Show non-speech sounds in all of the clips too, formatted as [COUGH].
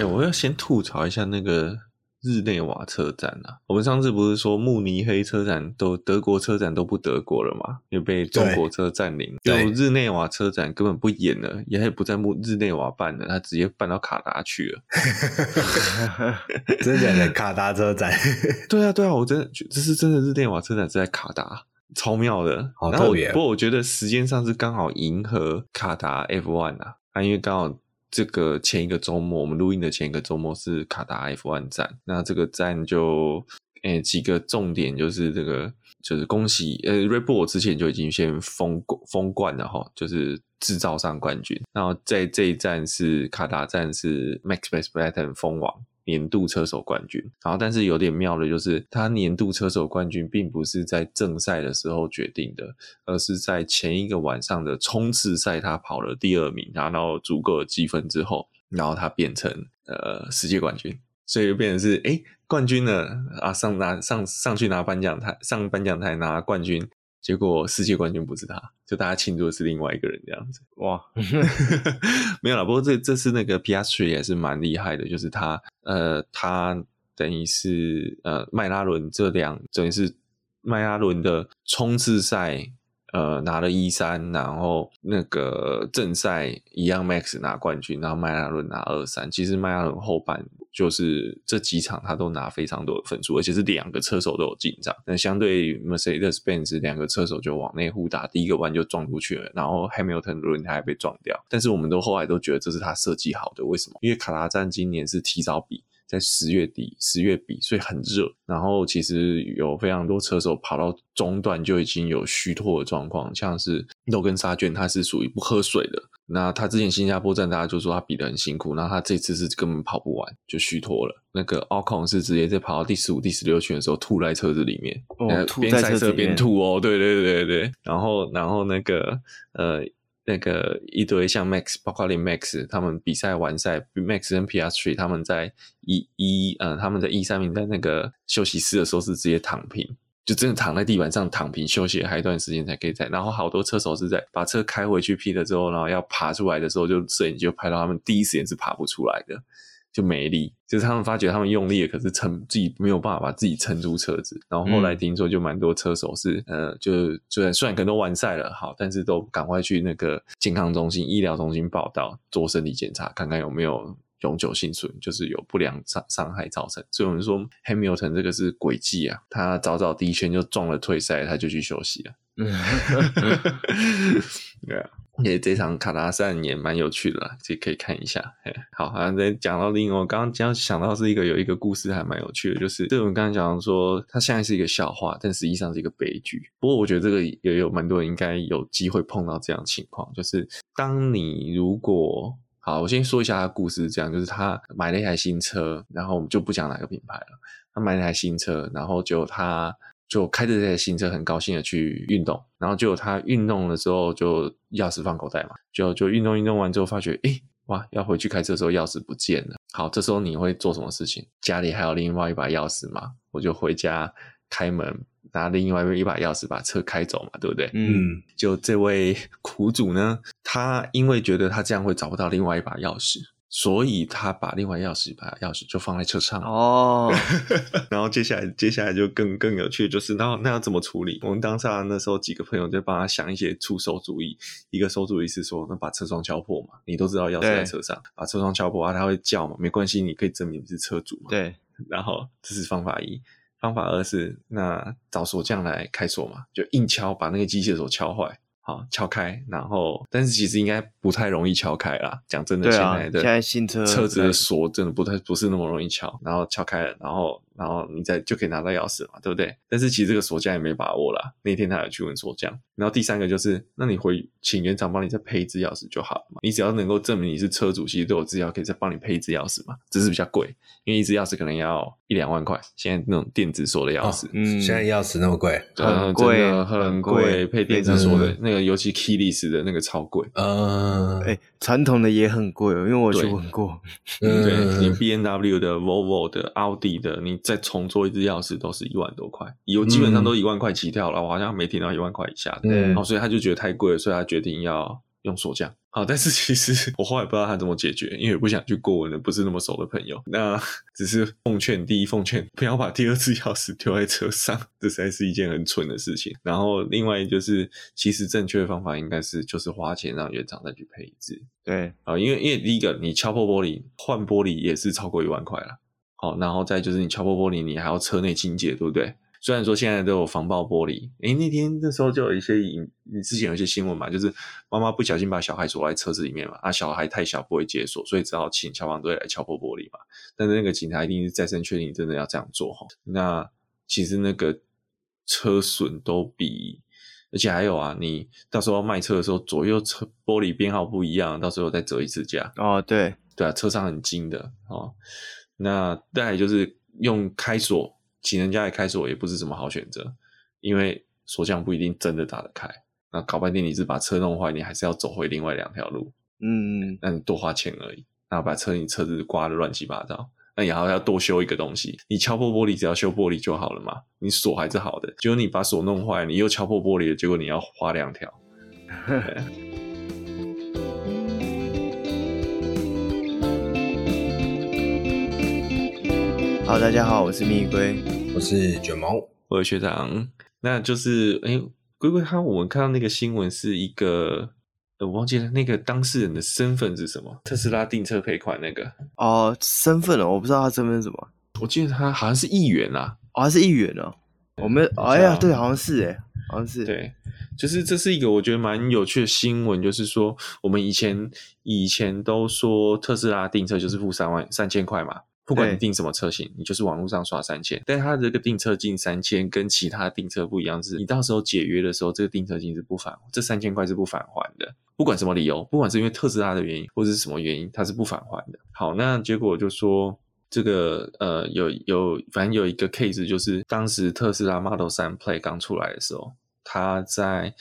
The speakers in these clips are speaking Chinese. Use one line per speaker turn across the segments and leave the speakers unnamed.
哎，我要先吐槽一下那个。日内瓦车展啊，我们上次不是说慕尼黑车展都德国车展都不德国了吗？又被中国车占领，就日内瓦车展根本不演了，也不在慕日内瓦办了，他直接办到卡达去了。[LAUGHS]
真的的 [LAUGHS] 卡达车展？[LAUGHS]
对啊，对啊，我真的这是真的日内瓦车展是在卡达，超妙的，
好特别。
不过我觉得时间上是刚好迎合卡达 F1 啊，啊，因为刚好。这个前一个周末，我们录音的前一个周末是卡达 F1 站，那这个站就诶几个重点就是这个就是恭喜呃 r e b o l 之前就已经先封封冠了哈，就是制造上冠军，然后在这一站是卡达站是 Max Verstappen 封王。年度车手冠军，然后但是有点妙的就是，他年度车手冠军并不是在正赛的时候决定的，而是在前一个晚上的冲刺赛，他跑了第二名，拿到足够的积分之后，然后他变成呃世界冠军，所以就变成是哎冠军呢啊，上拿上上去拿颁奖台，上颁奖台拿冠军。结果世界冠军不是他，就大家庆祝的是另外一个人这样子。哇，[LAUGHS] 没有啦，不过这这次那个 Piastri 也是蛮厉害的，就是他呃，他等于是呃迈拉伦这两等于是迈拉伦的冲刺赛。呃，拿了一三，然后那个正赛一样，Max 拿冠军，然后迈拉伦拿二三。其实迈拉伦后半就是这几场他都拿非常多的分数，而且是两个车手都有进账。那相对 Mercedes-Benz 两个车手就往内互打，第一个弯就撞出去了，然后 Hamilton 轮胎被撞掉。但是我们都后来都觉得这是他设计好的，为什么？因为卡拉赞今年是提早比。在十月底，十月底，所以很热。然后其实有非常多车手跑到中段就已经有虚脱的状况，像是 Logan Sargeant，他是属于不喝水的。那他之前新加坡站，大家就说他比得很辛苦，那他这次是根本跑不完，就虚脱了。那个 Ocon 是直接在跑到第十五、第十六圈的时候吐在车子里面，
哦，边
赛车边吐哦，对对对对。然后，然后那个呃。那个一堆像 Max，包括连 Max，他们比赛完赛，Max 跟 Piastri 他们在一一呃，他们在一三名在那个休息室的时候是直接躺平，就真的躺在地板上躺平休息，还一段时间才可以在。然后好多车手是在把车开回去 P 了之后，然后要爬出来的时候，就摄影就拍到他们第一时间是爬不出来的。就没力，就是他们发觉他们用力了，可是撑自己没有办法把自己撑住车子。然后后来听说就蛮多车手是，嗯、呃，就就虽然可能都完赛了，好，但是都赶快去那个健康中心、医疗中心报道做身体检查，看看有没有永久性损，就是有不良伤伤害造成。所以我们说 Hamilton 这个是诡计啊，他早早第一圈就撞了退赛，他就去休息了。嗯，[LAUGHS] [LAUGHS] 对啊。也这场卡达站也蛮有趣的啦，这可以看一下。好，好像在讲到另外，我刚刚想到是一个有一个故事还蛮有趣的，就是这种刚刚讲说，它现在是一个笑话，但实际上是一个悲剧。不过我觉得这个也有蛮多人应该有机会碰到这样情况，就是当你如果好，我先说一下他故事，这样就是他买了一台新车，然后我们就不讲哪个品牌了，他买了一台新车，然后就他。就开着这台新车，很高兴的去运动，然后就他运动的时候，就钥匙放口袋嘛，就就运动运动完之后，发觉，诶，哇，要回去开车的时候钥匙不见了。好，这时候你会做什么事情？家里还有另外一把钥匙吗？我就回家开门，拿另外一把钥匙把车开走嘛，对不对？
嗯，
就这位苦主呢，他因为觉得他这样会找不到另外一把钥匙。所以他把另外钥匙把钥匙就放在车上
哦，[LAUGHS]
然后接下来接下来就更更有趣，就是那那要怎么处理？我们当下那时候几个朋友就帮他想一些出手主意。一个馊主意是说，那把车窗敲破嘛，你都知道钥匙在车上，把车窗敲破啊，他会叫嘛，没关系，你可以证明你是车主嘛。
对，[LAUGHS]
然后这是方法一，方法二是那找锁匠来开锁嘛，就硬敲把那个机械锁敲坏。好，敲开，然后，但是其实应该不太容易敲开啦。讲真的，现在的现在新车车子的锁真的不太不是那么容易敲，然后敲开了，然后。然后你再就可以拿到钥匙嘛，对不对？但是其实这个锁匠也没把握啦。那天他有去问锁匠。然后第三个就是，那你回请原厂帮你再配一支钥匙就好了嘛。你只要能够证明你是车主，其实都有资料可以再帮你配一支钥匙嘛。只是比较贵，因为一支钥匙可能要一两万块。现在那种电子锁的钥匙，哦、
嗯，现在钥匙那么贵，
很贵，很贵，配电子锁的那个，尤其 keyless 的那个超贵。
嗯，哎，传统的也很贵，因为我去问过。
对，嗯、对你 B M W 的、Volvo 的、奥迪的，你。再重做一只钥匙都是一万多块，有基本上都一万块起跳了，嗯、我好像没听到一万块以下的。
嗯，
哦，所以他就觉得太贵了，所以他决定要用锁匠。好，但是其实 [LAUGHS] 我后来不知道他怎么解决，因为不想去过问的不是那么熟的朋友。那 [LAUGHS] 只是奉劝，第一奉劝不要把第二支钥匙丢在车上，这实在是一件很蠢的事情。然后另外就是，其实正确的方法应该是就是花钱让原厂再去配一支。
对，
啊，因为因为第一个你敲破玻璃换玻璃也是超过一万块了。好，然后再就是你敲破玻璃，你还要车内清洁，对不对？虽然说现在都有防爆玻璃，诶，那天那时候就有一些你之前有一些新闻嘛，就是妈妈不小心把小孩锁在车子里面嘛，啊，小孩太小不会解锁，所以只好请消防队来敲破玻璃嘛。但是那个警察一定是再三确定真的要这样做哈。那其实那个车损都比，而且还有啊，你到时候卖车的时候左右车玻璃编号不一样，到时候再折一次价。
哦，对
对啊，车上很精的哦。那再来就是用开锁。请人家来开锁也不是什么好选择，因为锁匠不一定真的打得开。那搞半天你是把车弄坏，你还是要走回另外两条路。嗯，那你多花钱而已。然后把车你车子刮得乱七八糟，那你还要多修一个东西。你敲破玻璃只要修玻璃就好了嘛，你锁还是好的。结果你把锁弄坏，你又敲破玻璃了，结果你要花两条。[LAUGHS]
好，大家好，我是蜜龟，
我是卷毛，
我是学长。那就是，哎、欸，龟龟他，我们看到那个新闻是一个，我忘记了那个当事人的身份是什么？特斯拉订车赔款那个
哦，身份了，我不知道他身份是什么。
我记得他好像是议员啦，
哦，他是议员哦。我们，哎呀，对，好像是哎，好像是
对，就是这是一个我觉得蛮有趣的新闻，就是说我们以前以前都说特斯拉订车就是付三万三千块嘛。不管你订什么车型，你就是网络上刷三千，但是它这个订车金三千跟其他订车不一样，是你到时候解约的时候，这个订车金是不返，这三千块是不返还的。不管什么理由，不管是因为特斯拉的原因或者是什么原因，它是不返还的。好，那结果就说这个呃有有反正有一个 case，就是当时特斯拉 Model 3 Plaid 刚出来的时候，它在。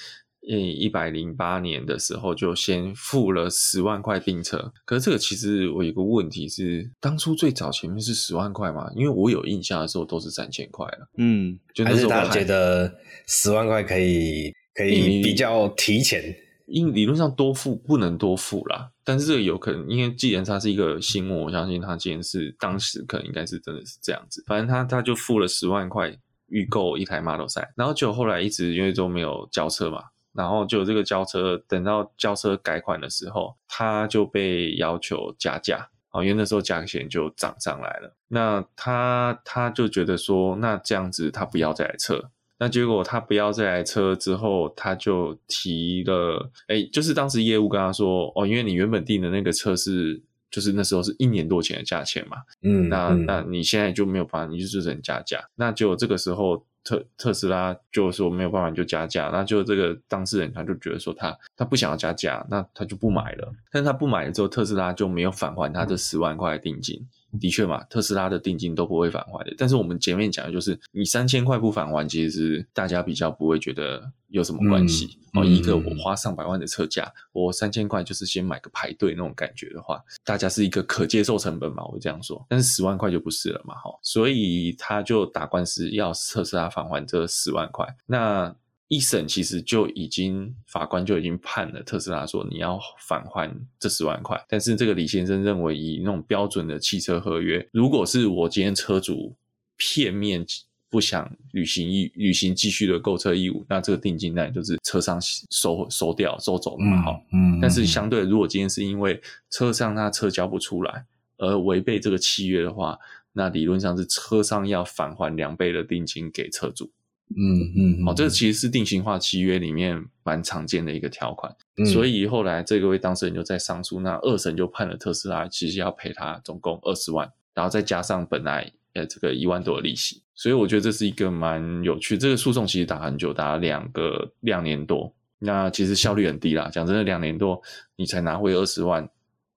诶，一百零八年的时候就先付了十万块订车，可是这个其实我有个问题是，当初最早前面是十万块嘛？因为我有印象的时候都是三千块了。
嗯，就那时候还是他觉得十万块可以可以比较提前，
因理论上多付不能多付啦，但是这个有可能，因为既然它是一个新闻，我相信它既然是当时可能应该是真的是这样子，反正他他就付了十万块预购一台 Model 三然后就后来一直因为都没有交车嘛。然后就这个交车，等到交车改款的时候，他就被要求加价啊，因为那时候价钱就涨上来了。那他他就觉得说，那这样子他不要这台车。那结果他不要这台车之后，他就提了，哎，就是当时业务跟他说，哦，因为你原本订的那个车是，就是那时候是一年多前的价钱嘛，嗯，那那你现在就没有办法，你就只能加价。那结果这个时候。特特斯拉就说没有办法就加价，那就这个当事人他就觉得说他他不想要加价，那他就不买了。但是他不买了之后，特斯拉就没有返还他这十万块定金。的确嘛，特斯拉的定金都不会返还的。但是我们前面讲的就是，你三千块不返还，其实是大家比较不会觉得有什么关系。哦、嗯，一个我花上百万的车价，嗯、我三千块就是先买个排队那种感觉的话，大家是一个可接受成本嘛，我会这样说。但是十万块就不是了嘛，哈，所以他就打官司要特斯拉返还这十万块。那一审其实就已经法官就已经判了特斯拉说，你要返还这十万块，但是这个李先生认为以那种标准的汽车合约，如果是我今天车主片面不想履行义履行继续的购车义务，那这个定金呢就是车商收收掉收走了嘛，好，嗯，但是相对如果今天是因为车商他车交不出来而违背这个契约的话，那理论上是车商要返还两倍的定金给车主。
嗯嗯，
好、哦，这个其实是定型化契约里面蛮常见的一个条款，嗯、所以后来这个位当事人就在上诉，那二审就判了特斯拉其实要赔他总共二十万，然后再加上本来呃这个一万多的利息，所以我觉得这是一个蛮有趣，这个诉讼其实打很久，打了两个两年多，那其实效率很低啦，讲真的，两年多你才拿回二十万，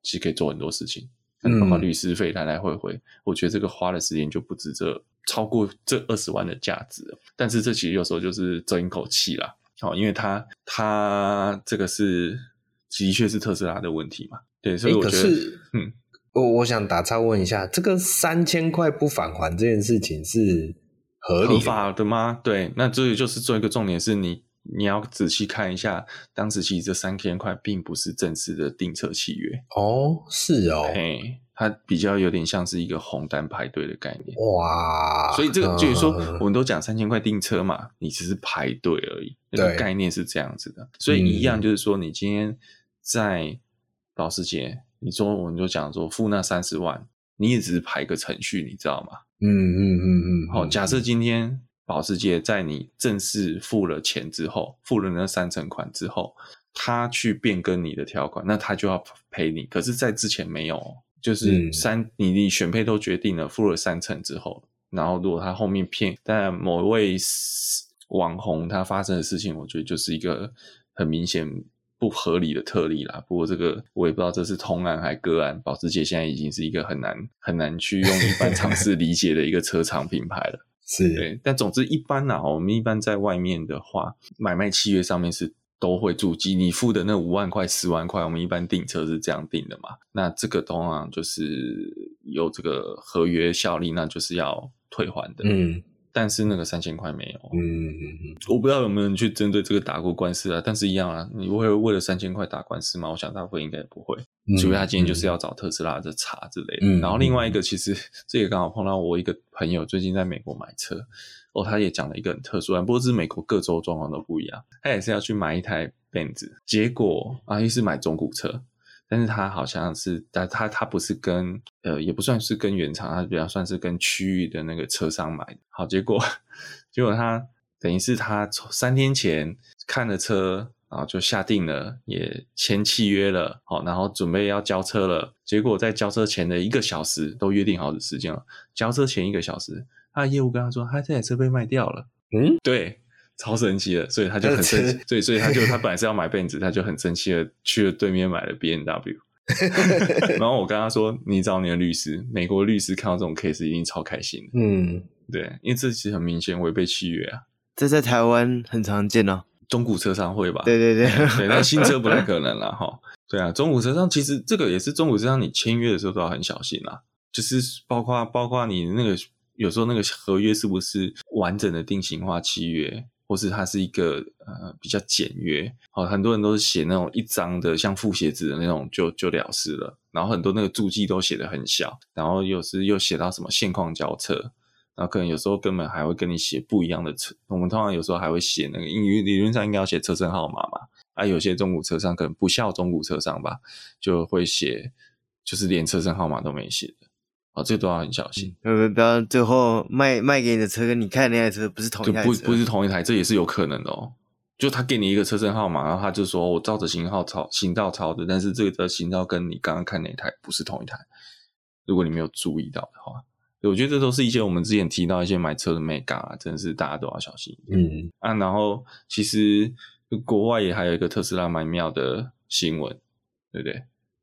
其实可以做很多事情。包括律师费来来回回，我觉得这个花的时间就不止这超过这二十万的价值。但是这其实有时候就是争一口气啦，哦，因为它它这个是的确是特斯拉的问题嘛，对，所以我觉得，嗯，
我我想打岔问一下，这个三千块不返还这件事情是合理
合法的吗？对，那这里就是做一个重点是你你要仔细看一下，当时其实这三千块并不是正式的订车契约。
哦，是哦，
嘿，它比较有点像是一个红单排队的概念，
哇，
所以这个就是说，我们都讲三千块订车嘛，你只是排队而已，那个概念是这样子的，所以一样就是说，你今天在保时捷，你说我们就讲说付那三十万，你也只是排个程序，你知道吗？
嗯嗯嗯嗯，
好，假设今天。保时捷在你正式付了钱之后，付了那三成款之后，他去变更你的条款，那他就要赔你。可是，在之前没有，就是三，嗯、你你选配都决定了，付了三成之后，然后如果他后面骗，但某一位网红他发生的事情，我觉得就是一个很明显不合理的特例啦。不过这个我也不知道这是通案还是个案。保时捷现在已经是一个很难很难去用一般 [LAUGHS] 常识理解的一个车厂品牌了。
是
对，但总之一般呐，我们一般在外面的话，买卖契约上面是都会注记你付的那五万块、十万块，我们一般订车是这样订的嘛。那这个通常就是有这个合约效力，那就是要退还的。嗯。但是那个三千块没有，嗯嗯嗯，我不知道有没有人去针对这个打过官司啊？但是一样啊，你会为了三千块打官司吗？我想大部分应该也不会，嗯、除非他今天就是要找特斯拉的查之类的。嗯、然后另外一个，其实 [LAUGHS] 这也刚好碰到我一个朋友最近在美国买车，哦，他也讲了一个很特殊，不过是美国各州状况都不一样，他也是要去买一台 Benz，结果啊又是买中古车。但是他好像是，但他他不是跟呃，也不算是跟原厂，他比较算是跟区域的那个车商买的。好，结果结果他等于是他三天前看了车，然后就下定了，也签契约了，好，然后准备要交车了。结果在交车前的一个小时都约定好的时间了，交车前一个小时，他的业务跟他说，他这台车被卖掉了。嗯，对。超神奇的，所以他就很生气，所以所以他就 [LAUGHS] 他本来是要买 Benz，他就很生气的去了对面买了 B N W。[LAUGHS] 然后我跟他说：“你找你的律师，美国律师看到这种 case 一定超开心。”嗯，对，因为这其实很明显违背契约啊。
这在台湾很常见哦，
中古车商会吧？
对对对，
对，但新车不太可能了哈。对啊，中古车商其实这个也是中古车商，你签约的时候都要很小心啦，就是包括包括你那个有时候那个合约是不是完整的定型化契约。或是它是一个呃比较简约，好，很多人都是写那种一张的像复写纸的那种就就了事了，然后很多那个注记都写得很小，然后有时又写到什么现况交车，然后可能有时候根本还会跟你写不一样的车，我们通常有时候还会写那个英语理论上应该要写车身号码嘛，啊，有些中古车商可能不肖中古车商吧，就会写就是连车身号码都没写的。哦，这个都要很小心，
不要最后卖卖给你的车跟你开的那台车不是同一台车，
不不是同一台，这也是有可能的哦。就他给你一个车身号码，然后他就说我照着型号抄，行道抄的，但是这个的型号跟你刚刚看那台不是同一台。如果你没有注意到的话，我觉得这都是一些我们之前提到一些买车的眉角啊，真的是大家都要小心。嗯啊，然后其实国外也还有一个特斯拉蛮妙的新闻，对不对？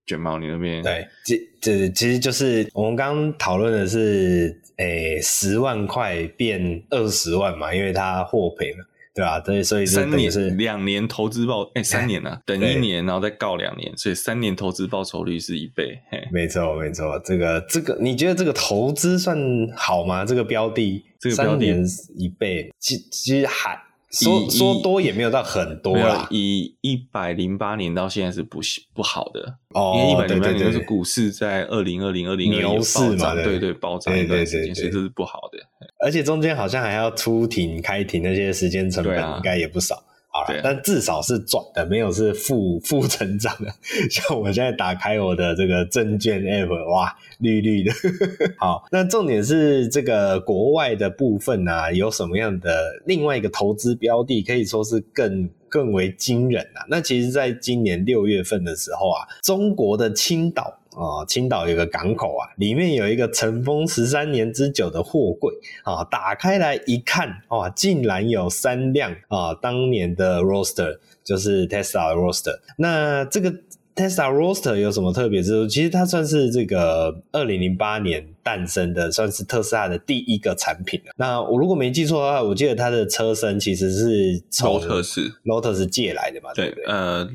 卷毛，你那边
对，这这其实就是我们刚刚讨论的是，诶，十万块变二十万嘛，因为他获赔了，对吧？对，所以
三年是两年投资报，诶，三年啊，[LAUGHS] 等一年，然后再告两年，所以三年投资报酬率是一倍。嘿，
没错，没错，这个这个，你觉得这个投资算好吗？这个标的，这个标的三年一倍，其其实还。说说多也没有到很多啦，
以一百零八年到现在是不不好的。哦，因为一百零八年就是股市在二零二零二零
牛市嘛，
对对，暴涨一段时间，所以这是不好的。
而且中间好像还要出庭开庭，那些时间成本应该也不少。好了，但至少是赚的，没有是负负成长的。[LAUGHS] 像我现在打开我的这个证券 app，哇，绿绿的。[LAUGHS] 好，那重点是这个国外的部分啊，有什么样的另外一个投资标的，可以说是更更为惊人啊。那其实，在今年六月份的时候啊，中国的青岛。啊，青岛有个港口啊，里面有一个尘封十三年之久的货柜啊，打开来一看，哇，竟然有三辆啊，当年的 Roadster，就是 Tesla 的 Roadster。那这个 Tesla Roadster 有什么特别之处？其实它算是这个二零零八年诞生的，算是特斯拉的第一个产品。那我如果没记错的话，我记得它的车身其实是从
Lotus
Lotus 借来的嘛？
对，
对，
呃。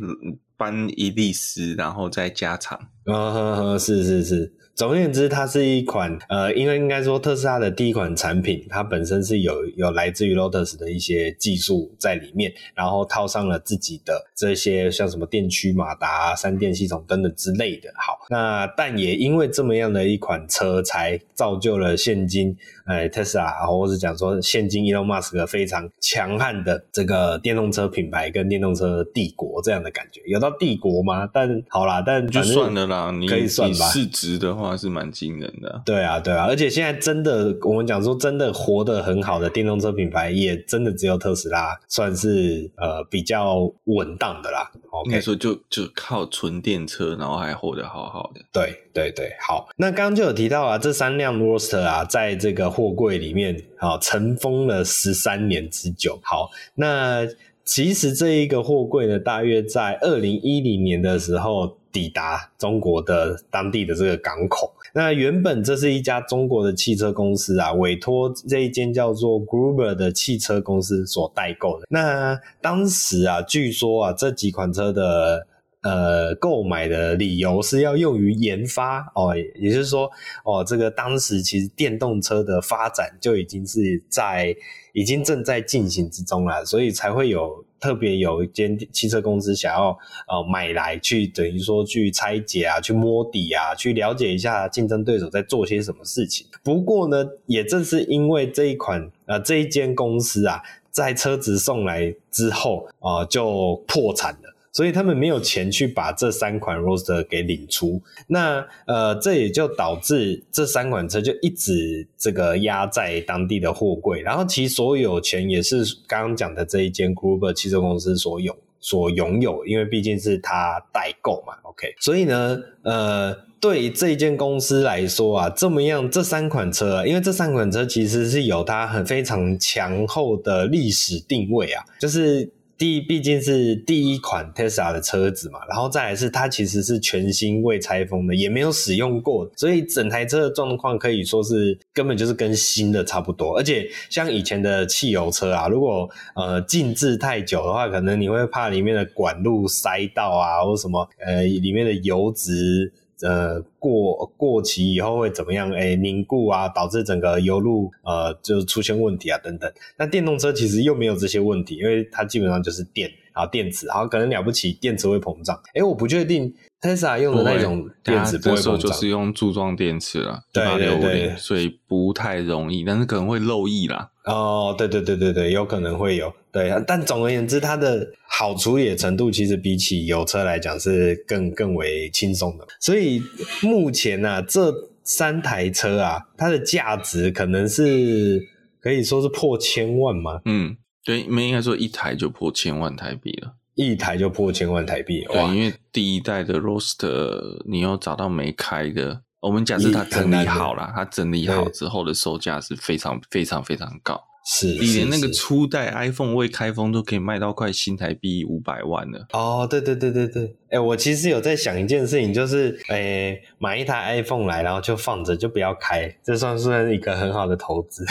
搬一粒丝，然后再加长。
啊，是是是，总而言之，它是一款呃，因为应该说特斯拉的第一款产品，它本身是有有来自于 Lotus 的一些技术在里面，然后套上了自己的这些像什么电驱马达啊、三电系统等等之类的。好，那但也因为这么样的一款车，才造就了现今呃特斯拉，或者是讲说现今 Elon Musk 非常强悍的这个电动车品牌跟电动车帝国这样的感觉。有到帝国吗？但好啦，但
就算了啦，你
可以算吧。
市值的话是蛮惊人的。
对啊，对啊，而且现在真的，我们讲说真的活得很好的电动车品牌，也真的只有特斯拉算是呃比较稳当的啦。OK，
应该说就就靠纯电车，然后还活得好好的。
对对对，好。那刚刚就有提到啊，这三辆 Roadster 啊，在这个货柜里面啊，尘封了十三年之久。好，那。其实这一个货柜呢，大约在二零一零年的时候抵达中国的当地的这个港口。那原本这是一家中国的汽车公司啊，委托这一间叫做 Gruber 的汽车公司所代购的。那当时啊，据说啊，这几款车的呃购买的理由是要用于研发哦，也就是说哦，这个当时其实电动车的发展就已经是在。已经正在进行之中了，所以才会有特别有一间汽车公司想要呃买来去等于说去拆解啊，去摸底啊，去了解一下竞争对手在做些什么事情。不过呢，也正是因为这一款呃这一间公司啊，在车子送来之后啊，呃，就破产了。所以他们没有钱去把这三款 roster 给领出，那呃，这也就导致这三款车就一直这个压在当地的货柜，然后其所有权也是刚刚讲的这一间 Gruber 汽车公司所有所拥有，因为毕竟是他代购嘛，OK，所以呢，呃，对这一间公司来说啊，这么样这三款车啊，因为这三款车其实是有它很非常强厚的历史定位啊，就是。第一，毕竟是第一款 Tesla 的车子嘛，然后再来是它其实是全新未拆封的，也没有使用过，所以整台车的状况可以说是根本就是跟新的差不多。而且像以前的汽油车啊，如果呃静置太久的话，可能你会怕里面的管路塞到啊，或什么呃里面的油脂。呃，过过期以后会怎么样？哎、凝固啊，导致整个油路呃就出现问题啊，等等。那电动车其实又没有这些问题，因为它基本上就是电啊，电池，然后可能了不起，电池会膨胀。哎、我不确定 Tesla 用的那种电池不会膨
胀，就是用柱状电池了，
对对对，
所以不太容易，但是可能会漏液啦。
哦，对对对对对，有可能会有。对，但总而言之，它的好处理的程度其实比起油车来讲是更更为轻松的。所以目前呢、啊，这三台车啊，它的价值可能是可以说是破千万嘛？
嗯，对，没应该说一台就破千万台币了，
一台就破千万台币。
对，因为第一代的 Roadster 你要找到没开的，我们假设它整理好了，它整理好之后的售价是非常非常非常高。
是，
你连那个初代 iPhone 未开封都可以卖到快新台币五百万了。
哦，对对对对对，哎、欸，我其实有在想一件事情，就是，哎、欸，买一台 iPhone 来，然后就放着，就不要开，这算不算一个很好的投资？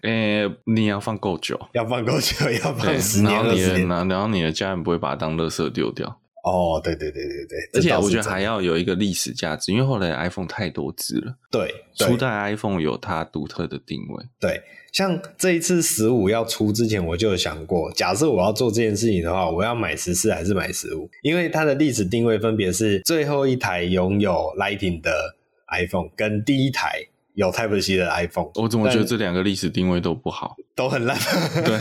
哎、欸，你要放够久，
要放够久，要放十年二十年，
然后你的家人不会把它当垃圾丢掉。
哦，对对对对对，
而且我觉得还要有一个历史价值，因为后来 iPhone 太多支了。
对，
初代 iPhone 有它独特的定位。
对，像这一次十五要出之前，我就有想过，假设我要做这件事情的话，我要买十四还是买十五？因为它的历史定位分别是最后一台拥有 Lightning 的 iPhone 跟第一台。有 Type C 的 iPhone，
我怎么觉得这两个历史定位都不好，
都很烂。
对，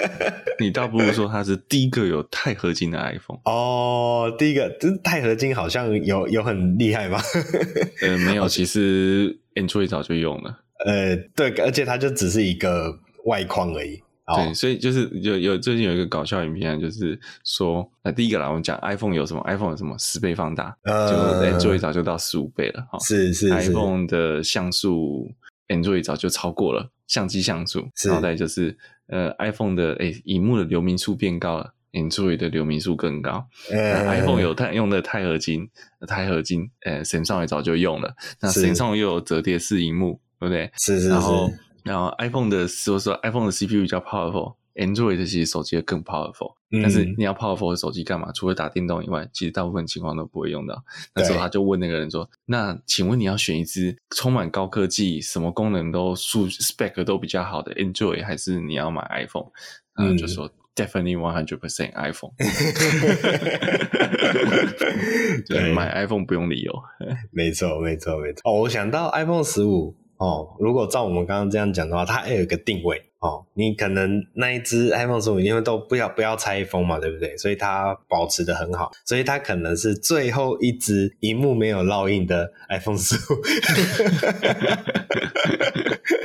[LAUGHS] 你倒不如说它是第一个有钛合金的 iPhone。
哦，第一个，这钛合金好像有有很厉害吗？[LAUGHS]
呃，没有，其实 Android 早就用了。
呃，对，而且它就只是一个外框而已。
对，所以就是有有最近有一个搞笑影片，就是说，那第一个啦，我们讲 iPhone 有什么，iPhone 有什么十倍放大，呃，就 Android 早就到十五倍了，哈，
是是，是
，iPhone 的像素 Android 早就超过了相机像素，然后再就是呃 iPhone 的诶，荧幕的流明数变高了，Android 的流明数更高，呃，iPhone 有钛用的钛合金，钛合金，呃，Samsung 也早就用了，那 Samsung 又有折叠式荧幕，对不对？
是是是。
然后然后 iPhone 的说说 iPhone 的 CPU 比较 powerful，Android 其实手机更 powerful，嗯，但是你要 powerful 的手机干嘛？除了打电动以外，其实大部分情况都不会用到。那时候他就问那个人说：“那请问你要选一支充满高科技、什么功能都数 spec 都比较好的 Android，还是你要买 iPhone？” 然后就说。嗯 Definitely one hundred percent iPhone。对，买 iPhone 不用理由。
没错，没错，没错。哦，我想到 iPhone 十五哦，如果照我们刚刚这样讲的话，它还有一个定位。哦，你可能那一只 iPhone 十五因为都不要不要拆封嘛，对不对？所以它保持的很好，所以它可能是最后一只荧幕没有烙印的 iPhone 十五。[LAUGHS]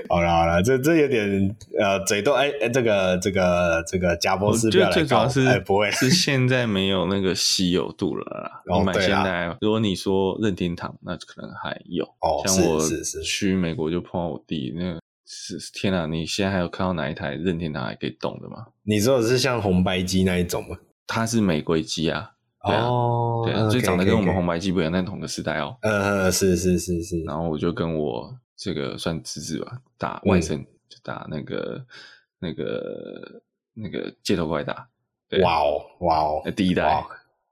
好了好了，这这有点呃嘴都哎哎，这个这个这个贾伯斯不要来搞，最主要
是、
哎、不会
是现在没有那个稀有度了啦。哦、你买现在，如果你说任天堂，那可能还有。哦，像我去美国就碰到我弟那个。是天哪！你现在还有看到哪一台任天堂还可以动的吗？
你说的是像红白机那一种吗？
它是玫瑰机啊，对啊，哦、对啊，所以长得跟我们红白机不一样，但同个时代哦。
呃，是是是是。
然后我就跟我这个算侄子吧，打外甥、嗯、就打那个那个那个街头怪打。
哇哦哇哦，
第一代哇，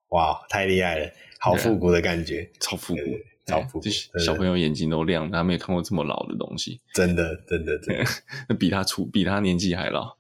哇，太厉害了，好复古的感觉，
超复古。超复古，小朋友眼睛都亮，他没有看过这么老的东西，
真的，真的，真的，
那 [LAUGHS] 比他出，比他年纪还老，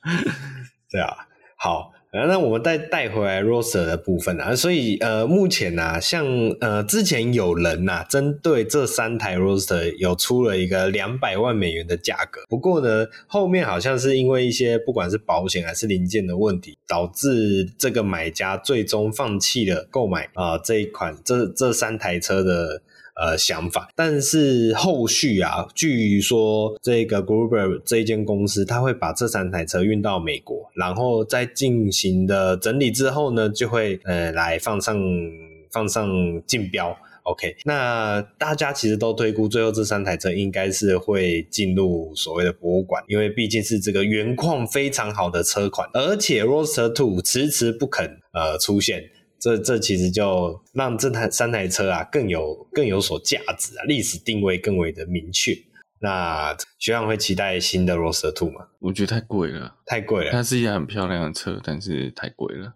[LAUGHS]
对啊，好。那我们再带回来 roster 的部分啊，所以呃，目前呢、啊，像呃，之前有人呐、啊，针对这三台 roster 有出了一个两百万美元的价格，不过呢，后面好像是因为一些不管是保险还是零件的问题，导致这个买家最终放弃了购买啊、这一款这这三台车的。呃，想法，但是后续啊，据说这个 Gruber 这一间公司，他会把这三台车运到美国，然后在进行的整理之后呢，就会呃来放上放上竞标。OK，那大家其实都推估，最后这三台车应该是会进入所谓的博物馆，因为毕竟是这个原况非常好的车款，而且 Roadster Two 迟迟不肯呃出现。这这其实就让这台三台车啊更有更有所价值啊，历史定位更为的明确。那学长会期待新的 Roadster Two 吗？
我觉得太贵了，
太贵了。
它是一辆很漂亮的车，但是太贵了。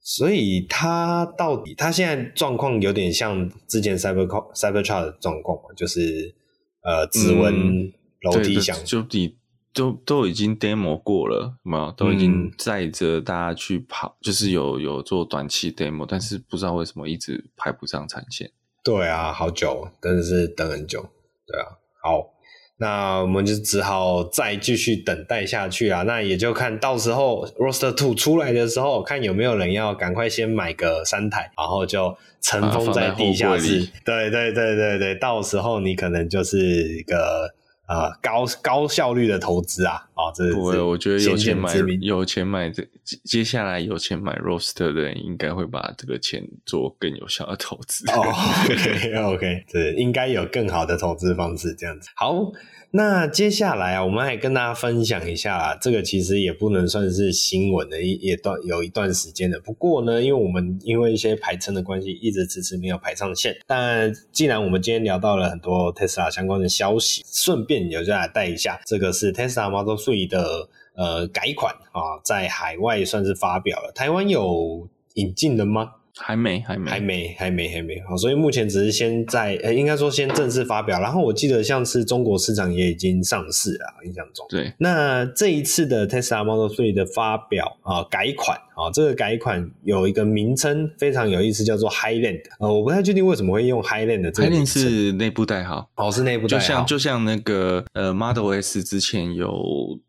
所以它到底它现在状况有点像之前 Cyber Cybertruck 的状况嘛，就是呃指纹楼梯响、嗯、
就比。都都已经 demo 过了，有没有？都已经载着大家去跑，嗯、就是有有做短期 demo，但是不知道为什么一直排不上产线。
对啊，好久，真的是等很久。对啊，好，那我们就只好再继续等待下去啊。那也就看到时候 Roadster Two 出来的时候，看有没有人要赶快先买个三台，然后就尘封在地下室。啊、对对对对对，到时候你可能就是一个。啊、呃，高高效率的投资啊，啊、哦，这是不会，
我觉得有钱买有钱买这接下来有钱买 Roadster 的人，应该会把这个钱做更有效的投资。
哦，[LAUGHS] OK OK，对，应该有更好的投资方式，这样子好。那接下来啊，我们还跟大家分享一下啊，这个其实也不能算是新闻的一一段有一段时间的。不过呢，因为我们因为一些排程的关系，一直迟迟没有排上线。但既然我们今天聊到了很多 Tesla 相关的消息，顺便也就来带一下，这个是 Tesla Model Three 的呃改款啊，在海外算是发表了，台湾有引进的吗？
还没，还没，
还没，还没，还没。好，所以目前只是先在，呃，应该说先正式发表。然后我记得像是中国市场也已经上市了，印象中。
对。
那这一次的 Tesla Model Three 的发表啊，改款啊，这个改款有一个名称非常有意思，叫做 Highland。呃，我不太确定为什么会用 Highland 的这个名称。
Highland 是内部代号。
哦，是内部代号。
就像就像那个呃 Model S 之前有。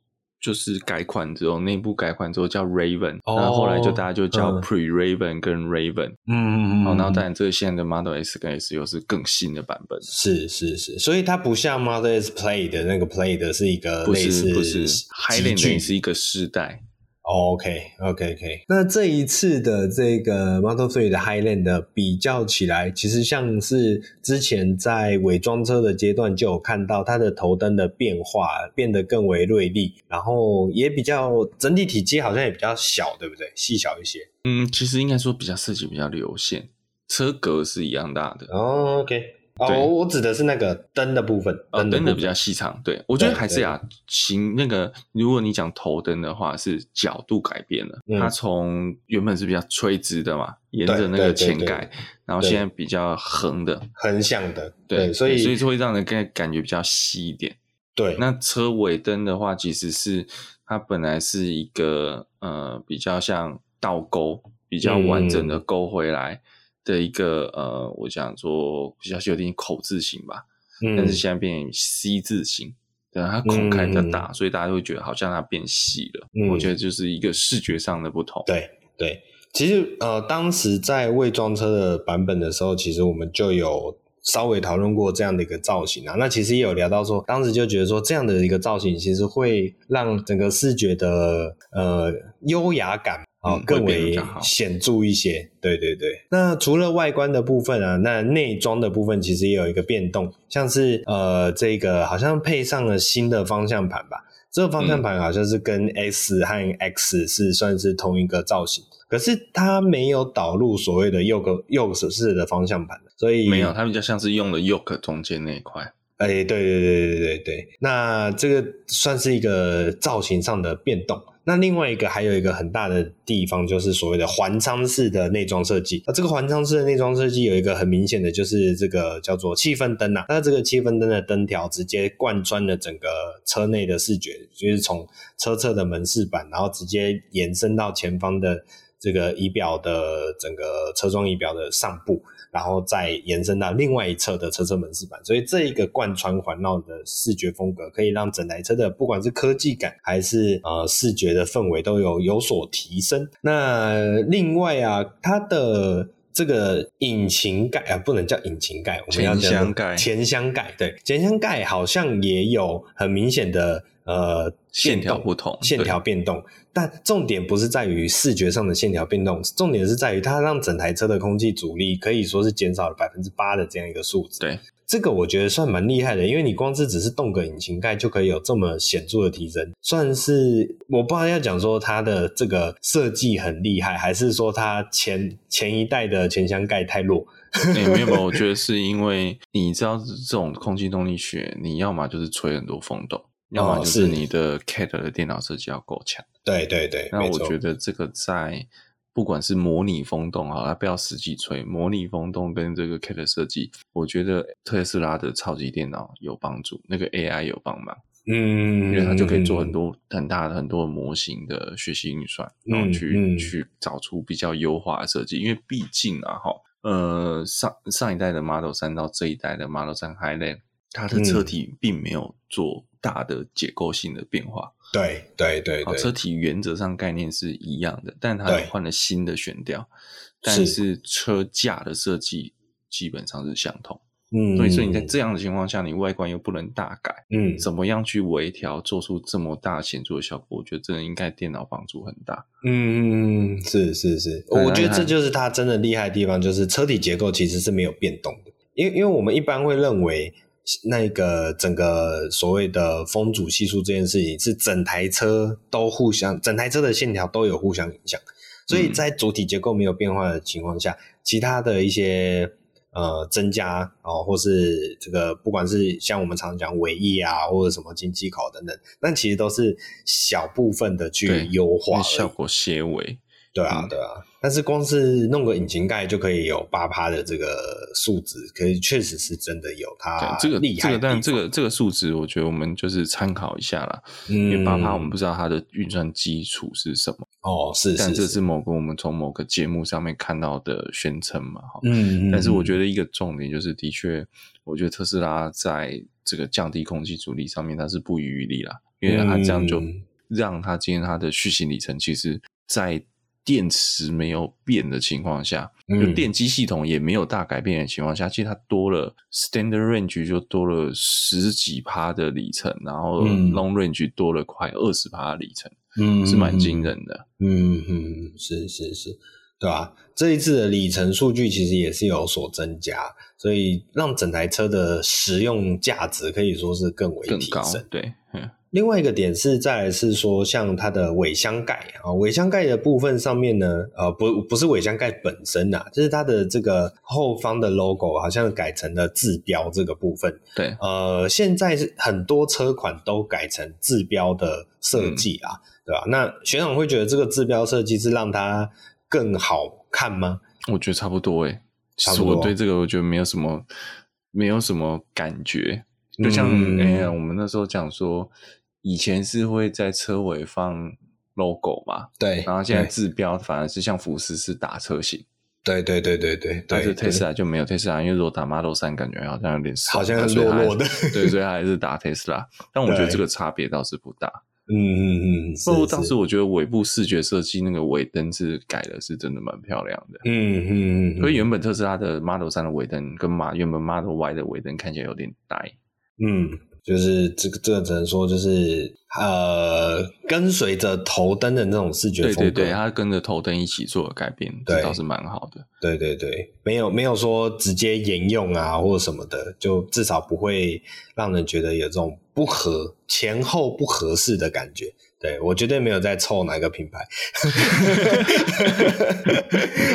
就是改款之后，内部改款之后叫 Raven，、oh, 然后后来就大家就叫 Pre Raven 跟 Raven，嗯嗯嗯，好，然后当然这个现在的 Model S 跟 S 又是更新的版本，
是是是，所以它不像 Model S Plaid 的那个 Plaid 的是一个类似
不是不是 Highland 是一个世代。
OK，OK，OK。那这一次的这个 Model Three 的 Highland 比较起来，其实像是之前在伪装车的阶段就有看到它的头灯的变化，变得更为锐利，然后也比较整体体积好像也比较小，对不对？细小一些。
嗯，其实应该说比较设计比较流线，车格是一样大的。
哦，OK。哦，我指的是那个灯的部分，灯的，
比较细长。对，我觉得还是呀，行那个，如果你讲头灯的话，是角度改变了，嗯、它从原本是比较垂直的嘛，沿着那个前盖，然后现在比较横的，
横向的，
对，所以所以会让人感感觉比较细一点。
对，
那车尾灯的话，其实是它本来是一个呃比较像倒钩，比较完整的勾回来的一个、嗯、呃，我想说比较有点口字形吧，嗯、但是现在变 C 字形，对，它孔开的大，嗯、所以大家会觉得好像它变细了。嗯、我觉得就是一个视觉上的不同。
对对，其实呃，当时在未装车的版本的时候，其实我们就有。稍微讨论过这样的一个造型啊，那其实也有聊到说，当时就觉得说这样的一个造型其实会让整个视觉的呃优雅感啊、嗯、更为显著一些。对对对。那除了外观的部分啊，那内装的部分其实也有一个变动，像是呃这个好像配上了新的方向盘吧，这个方向盘好像是跟 S 和 X 是算是同一个造型。可是它没有导入所谓的 yoke yoke 式的方向盘，所以
没有，它比较像是用了 yoke 中间那一块。
哎，对对对对对对，那这个算是一个造型上的变动。那另外一个还有一个很大的地方，就是所谓的环舱式的内装设计。那这个环舱式的内装设计有一个很明显的，就是这个叫做气氛灯啊。那这个气氛灯的灯条直接贯穿了整个车内的视觉，就是从车侧的门饰板，然后直接延伸到前方的。这个仪表的整个车装仪表的上部，然后再延伸到另外一侧的车车门饰板，所以这一个贯穿环绕的视觉风格，可以让整台车的不管是科技感还是呃视觉的氛围都有有所提升。那另外啊，它的这个引擎盖啊，不能叫引擎盖，我们要叫前箱盖。前箱盖，对，前箱盖好像也有很明显的。呃，
线条不同，
线条变动，但重点不是在于视觉上的线条变动，重点是在于它让整台车的空气阻力可以说是减少了百分之八的这样一个数字。
对，
这个我觉得算蛮厉害的，因为你光是只是动个引擎盖就可以有这么显著的提升，算是我不知道要讲说它的这个设计很厉害，还是说它前前一代的前箱盖太弱。
欸、没有没有，[LAUGHS] 我觉得是因为你知道这种空气动力学，你要么就是吹很多风洞。要么就是你的 CAT 的电脑设计要够强，
对对对。
那我觉得这个在不管是模拟风洞啊，它不要实际吹，模拟风洞跟这个 CAT 设计，我觉得特斯拉的超级电脑有帮助，那个 AI 有帮忙，
嗯，
因为它就可以做很多很大的很多模型的学习运算，然后去、嗯、去找出比较优化的设计，因为毕竟啊哈，呃上上一代的 Model 三到这一代的 Model 三 Highland，它的车体并没有做。大的结构性的变化，
对对对对，
车体原则上概念是一样的，但它换了新的悬吊，但是车架的设计基本上是相同。嗯，所以说你在这样的情况下，你外观又不能大改，嗯，怎么样去微调，做出这么大显著的效果？我觉得这应该电脑帮助很大。
嗯，是是是，我觉得这就是它真的厉害的地方，就是车体结构其实是没有变动的，因为因为我们一般会认为。那个整个所谓的风阻系数这件事情，是整台车都互相，整台车的线条都有互相影响，所以在主体结构没有变化的情况下，其他的一些呃增加哦，或是这个不管是像我们常讲尾翼啊，或者什么进气口等等，那其实都是小部分的去优化，
效果些微。
对啊，对啊，但是光是弄个引擎盖就可以有八趴的这个数值，可以确实是真的有它这个厉害。
这个，但这个这个数值，我觉得我们就是参考一下啦。嗯，因为八趴我们不知道它的运算基础是什么。
哦，是，是，
但这是某个我们从某个节目上面看到的宣称嘛。嗯，但是我觉得一个重点就是，的确，我觉得特斯拉在这个降低空气阻力上面，它是不遗余力啦，因为它这样就让它今天它的续行里程，其实，在电池没有变的情况下，就电机系统也没有大改变的情况下，嗯、其实它多了 standard range 就多了十几趴的里程，然后 long range 多了快二十趴的里程，嗯，是蛮惊人的。
嗯嗯，是是是，对吧？这一次的里程数据其实也是有所增加，所以让整台车的实用价值可以说是更为提升。
对，
另外一个点是，在是说，像它的尾箱盖啊，尾箱盖的部分上面呢，呃，不，不是尾箱盖本身呐，就是它的这个后方的 logo 好像改成了字标这个部分。
对，
呃，现在是很多车款都改成字标的设计啊，嗯、对吧？那学长会觉得这个字标设计是让它更好看吗？
我觉得差不多诶，其实我对这个我觉得没有什么，没有什么感觉。就像哎、嗯欸，我们那时候讲说，以前是会在车尾放 logo 嘛，
对，
然后现在字标反而是像福斯是打车型，
对对对对对，
但是特斯拉就没有特斯拉，因为如果打 Model 三感觉好像有点少，
好像很落落的，
对，所以他还是打特斯拉，但我觉得这个差别倒是不大。
嗯嗯嗯，不过
当时我觉得尾部视觉设计那个尾灯是改的，是真的蛮漂亮的。
嗯嗯嗯，
所以原本特斯拉的 Model 三的尾灯跟马原本 Model Y 的尾灯看起来有点呆。
嗯，就是这个这个只能说就是呃，跟随着头灯的那种视觉风格，
对对对，它跟着头灯一起做了改变，这倒是蛮好的。
对对对，没有没有说直接沿用啊或者什么的，就至少不会让人觉得有这种不合前后不合适的感觉。对，我绝对没有在凑哪个品牌。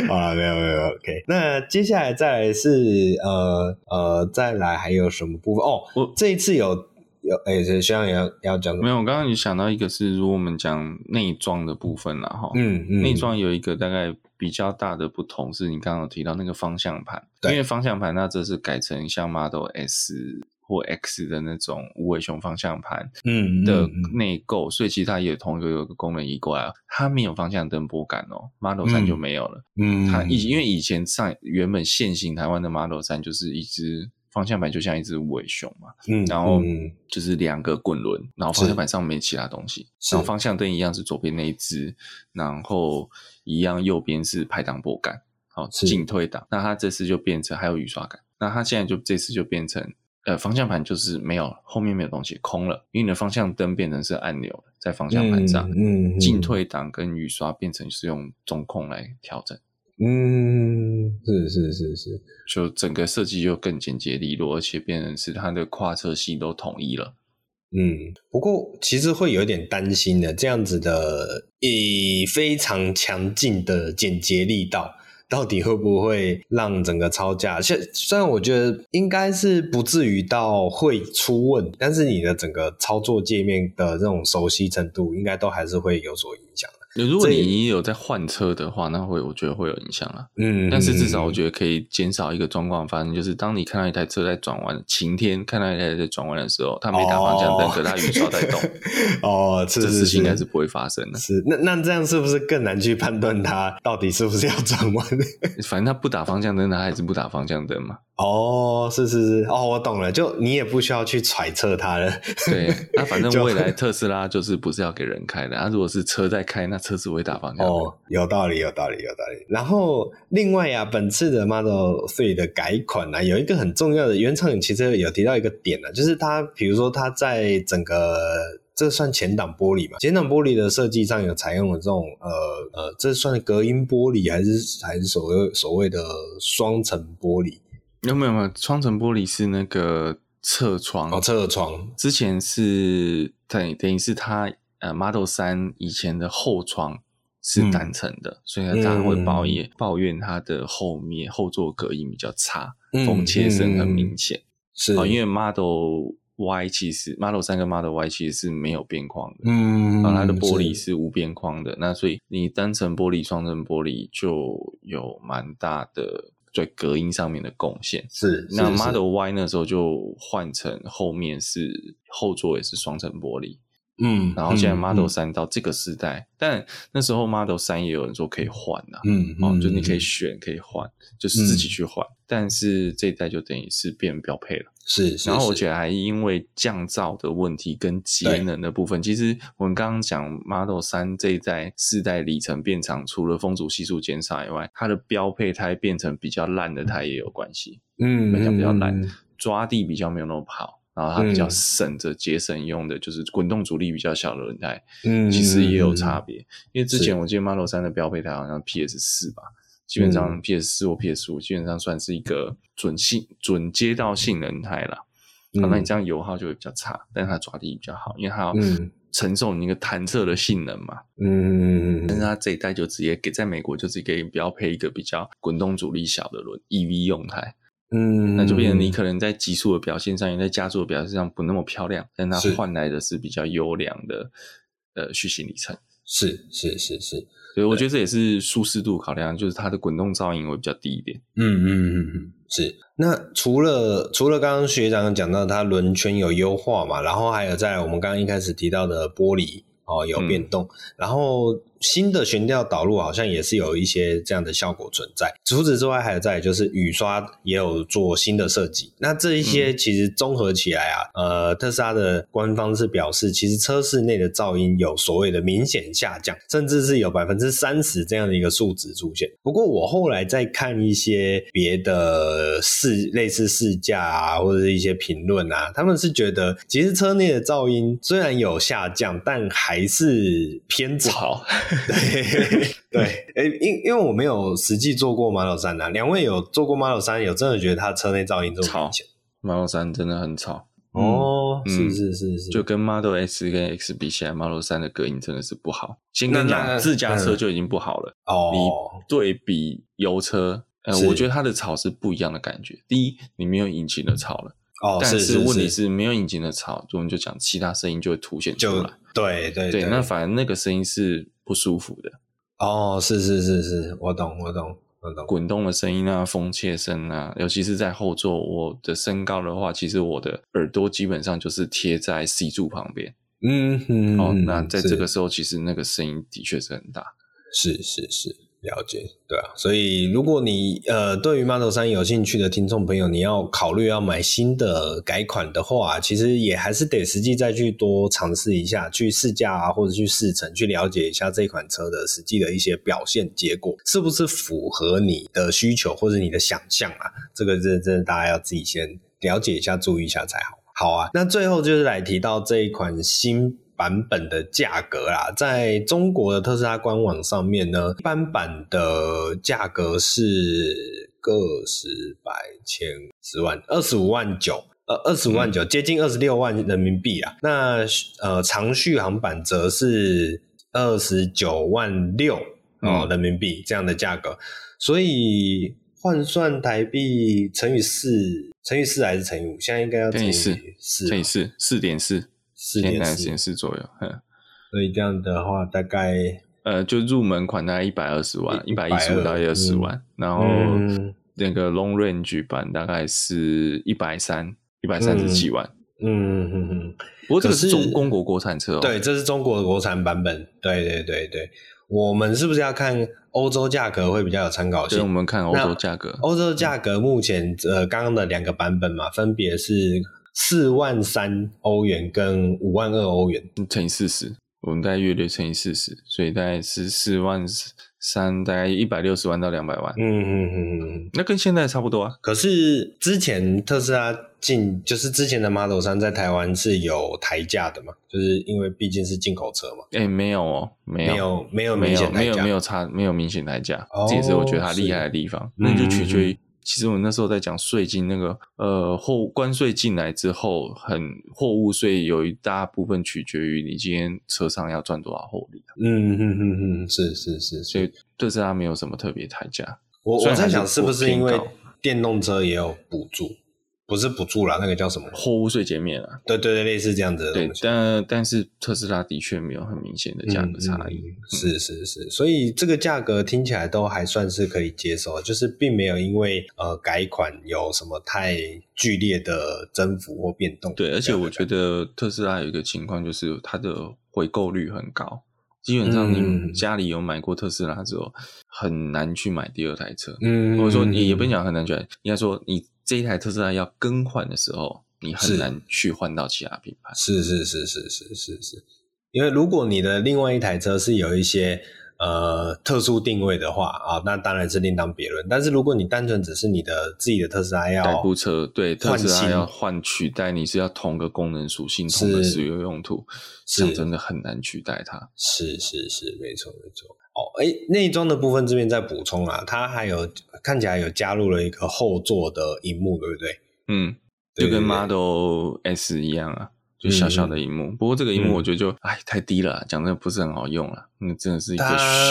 好 [LAUGHS] 了，没有没有，OK。那接下来再来是呃呃，再来还有什么部分？哦，我这一次有有哎，这学长也要要讲。
没有，我刚刚有想到一个是，如果我们讲内装的部分了哈，
嗯嗯，
内装有一个大概比较大的不同是，你刚刚有提到那个方向盘，
对，
因为方向盘那这是改成像 Model S。或 X 的那种无尾熊方向盘，
嗯
的内构，所以其实它也同一个有个功能移过来，它没有方向灯拨杆哦，Model 三就没有了。
嗯，
它以因为以前上原本现行台湾的 Model 三就是一只方向盘，就像一只无尾熊嘛，
嗯，
然后就是两个滚轮，然后方向盘上没其他东西，然后方向灯一样是左边那一只，然后一样右边是排档拨杆，好进退档，那它这次就变成还有雨刷杆，那它现在就这次就变成。呃，方向盘就是没有，后面没有东西，空了。因为你的方向灯变成是按钮在方向盘上，
嗯，
进、嗯、退档跟雨刷变成是用中控来调整。
嗯，是是是是，
就整个设计就更简洁利落，而且变成是它的跨车系都统一了。
嗯，不过其实会有点担心的，这样子的以非常强劲的简洁力道。到底会不会让整个超价？现虽然我觉得应该是不至于到会出问，但是你的整个操作界面的这种熟悉程度，应该都还是会有所影响。
如果你有在换车的话，那会我觉得会有影响啊。
嗯，
但是至少我觉得可以减少一个状况发生，就是当你看到一台车在转弯，晴天看到一台车在转弯的时候，它没打方向灯，可它雨刷在动。[LAUGHS]
哦，这
事情应该是不会发生的。
是，那那这样是不是更难去判断它到底是不是要转弯？
反正它不打方向灯，它还是不打方向灯嘛。
哦，是是是，哦，我懂了，就你也不需要去揣测它了。
对，[LAUGHS] 那反正未来特斯拉就是不是要给人开的，它如果是车在开，那车子会打方向灯。
哦，有道理，有道理，有道理。然后另外呀、啊，本次的 Model Three 的改款呢、啊，有一个很重要的，原厂其实有提到一个点呢、啊，就是它，比如说它在整个这算前挡玻璃嘛，前挡玻璃的设计上有采用了这种呃呃，这算隔音玻璃还是还是所谓所谓的双层玻璃？
有没有没有，双层玻璃是那个侧窗。
哦，侧窗。
之前是等等于是它呃 Model 三以前的后窗是单层的，嗯、所以大家会抱怨、嗯、抱怨它的后面后座隔音比较差，嗯、风切声很明显。
嗯、是。
因为 Model Y 其实 Model 三跟 Model Y 其实是没有边框的，
嗯，
然后它的玻璃是无边框的，那所以你单层玻璃、双层玻璃就有蛮大的。在隔音上面的贡献
是，
那 Model Y 那时候就换成后面是后座也是双层玻璃，
嗯，
然后现在 Model 三到这个时代，嗯、但那时候 Model 三也有人说可以换呐、啊，
嗯，
哦，就你可以选可以换，就是自己去换，嗯、但是这一代就等于是变标配了。
是，是，
然后我觉得还因为降噪的问题跟节能的部分，其实我们刚刚讲 Model 三这一代四代里程变长，除了风阻系数减少以外，它的标配胎变成比较烂的胎也有关系。
嗯，
比较比较烂，抓地比较没有那么好，然后它比较省着节省用的，就是滚动阻力比较小的轮胎。嗯，其实也有差别，因为之前我记得 Model 3的标配胎好像 PS 四吧。基本上 PS 四或 PS 五基本上算是一个准性准街道性能胎了。嗯、那你这样油耗就会比较差，但是它抓地比较好，因为它要承受你那个弹射的性能嘛。
嗯，
但是它这一代就直接给在美国就直接给标配一个比较滚动阻力小的轮 EV 用台。
嗯，
那就变成你可能在极速的表现上，也在加速的表现上不那么漂亮，但它换来的是比较优良的呃续行里程。
是是是是。
所以我觉得这也是舒适度考量，就是它的滚动噪音会比较低一点。
嗯嗯嗯嗯，是。那除了除了刚刚学长讲到它轮圈有优化嘛，然后还有在我们刚刚一开始提到的玻璃哦有变动，嗯、然后。新的悬吊导入好像也是有一些这样的效果存在。除此之外，还有再就是雨刷也有做新的设计。那这一些其实综合起来啊，嗯、呃，特斯拉的官方是表示，其实车室内的噪音有所谓的明显下降，甚至是有百分之三十这样的一个数值出现。不过我后来再看一些别的试类似试驾啊，或者是一些评论啊，他们是觉得其实车内的噪音虽然有下降，但还是偏吵。[LAUGHS] 对对，诶，因因为我没有实际坐过 Model 3啊，两位有坐过 Model 3，有真的觉得它车内噪音这么明显
？Model 3真的很吵
哦，是是是是，
就跟 Model S 跟 X 比起来，Model 3的隔音真的是不好。先跟你讲，自驾车就已经不好了哦。你对比油车，呃，我觉得它的吵是不一样的感觉。第一，你没有引擎的吵了哦，但是问题是没有引擎的吵，我们就讲其他声音就会凸显出来。
对对对，
那反而那个声音是。不舒服的
哦，是是是是，我懂我懂我懂。
滚动的声音啊，风切声啊，尤其是在后座，我的身高的话，其实我的耳朵基本上就是贴在 C 柱旁边。
嗯嗯，
哦，那在这个时候，其实那个声音的确是很大。
是是是。了解，对啊，所以如果你呃对于 Model 3有兴趣的听众朋友，你要考虑要买新的改款的话，其实也还是得实际再去多尝试一下，去试驾啊，或者去试乘，去了解一下这款车的实际的一些表现结果，是不是符合你的需求或者你的想象啊？这个真真的大家要自己先了解一下，注意一下才好。好啊，那最后就是来提到这一款新。版本的价格啦，在中国的特斯拉官网上面呢，一般版的价格是个十百千十万二十五万九，呃，二十五万九，接近二十六万人民币啊。那呃，长续航版则是二十九万六哦人民币这样的价格，所以换算台币乘以四，乘以四还是乘以五？现在应该要乘以四，
乘以四，四点四。
四点
四左右，
所以这样的话，大概
呃，就入门款大概一百二十万，一百一十五到一二十万，嗯、然后那个 Long Range 版大概是一百三，一百三十几万。
嗯嗯嗯。
不过这个是中中国国产车哦，
对，这是中国的国产版本。对对对对，我们是不是要看欧洲价格会比较有参考性？
我们看欧洲价格，
欧洲价格目前呃刚刚的两个版本嘛，分别是。四万三欧元跟五万二欧元
乘以四十，我们大概约略乘以四十，所以大概是四万三，大概一百六十万到两百万。
嗯嗯嗯嗯，
那跟现在差不多啊。
可是之前特斯拉进，就是之前的 Model 三在台湾是有抬价的嘛？就是因为毕竟是进口车嘛。
诶、欸、没有哦，没有，
没有，没有明显抬价，
没有，没有差，没有明显抬价。哦、这也是我觉得它厉害的地方。那就取决于。其实我那时候在讲税金那个，呃，货关税进来之后，很货物税有一大部分取决于你今天车上要赚多少获利。
嗯嗯嗯嗯，是是是，
所以特斯拉没有什么特别抬价。
我我在想是不是因为电动车也有补助？不是补助啦，那个叫什么？
货物税减免啊？
对对对，类似这样子。
对，但但是特斯拉的确没有很明显的价格差异。
嗯嗯、是是是，所以这个价格听起来都还算是可以接受，就是并没有因为呃改款有什么太剧烈的增幅或变动。
对，而且我觉得特斯拉有一个情况就是它的回购率很高，基本上你家里有买过特斯拉之后，很难去买第二台车。嗯，或者说你也不讲很难去买，应该说你。这一台特斯拉要更换的时候，你很难去换到其他品牌。
是是是是是是是，因为如果你的另外一台车是有一些呃特殊定位的话啊，那当然是另当别论。但是如果你单纯只是你的自己的特斯拉要
代步车，对特斯拉要换取代，你是要同个功能属性、同个使用用途，是真的很难取代它。
是是是，没错没错。哦，哎，内装的部分这边再补充啊，它还有看起来有加入了一个后座的荧幕，对不对？
嗯，就跟 Model S 一样啊，就小小的荧幕。嗯、不过这个荧幕我觉得就哎、嗯、太低了，讲真的不是很好用了，那真的是一个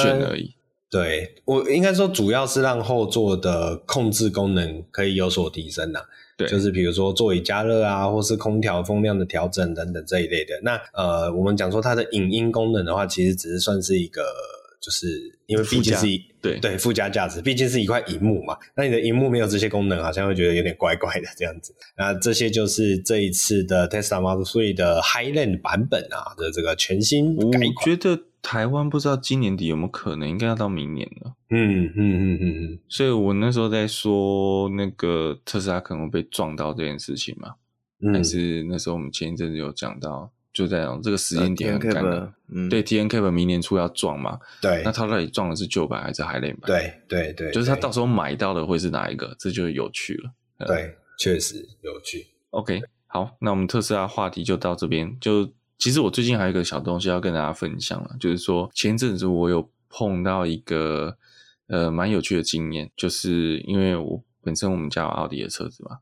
炫而已。
对，我应该说主要是让后座的控制功能可以有所提升呐。对，就是比如说座椅加热啊，或是空调风量的调整等等这一类的。那呃，我们讲说它的影音功能的话，其实只是算是一个。就是因为毕竟是一对对附加价值，毕竟是一块荧幕嘛。那你的荧幕没有这些功能，好像会觉得有点怪怪的这样子。那这些就是这一次的 Tesla Model 3的 Highland 版本啊的这个全新改款。
我觉得台湾不知道今年底有没有可能，应该要到明年了。
嗯嗯嗯嗯嗯。
所以我那时候在说那个特斯拉可能会被撞到这件事情嘛，嗯、还是那时候我们前一阵子有讲到。就这样这个时间点很尴尬，嗯，对，TNCAP 明年初要撞嘛，
对，
那他到底撞的是旧版还是 Highland 版？
对对对，
就是他到时候买到的会是哪一个？这就有趣了。
对，确实有趣。
OK，好，那我们特斯拉话题就到这边。就其实我最近还有一个小东西要跟大家分享了，就是说前阵子我有碰到一个呃蛮有趣的经验，就是因为我本身我们家有奥迪的车子嘛，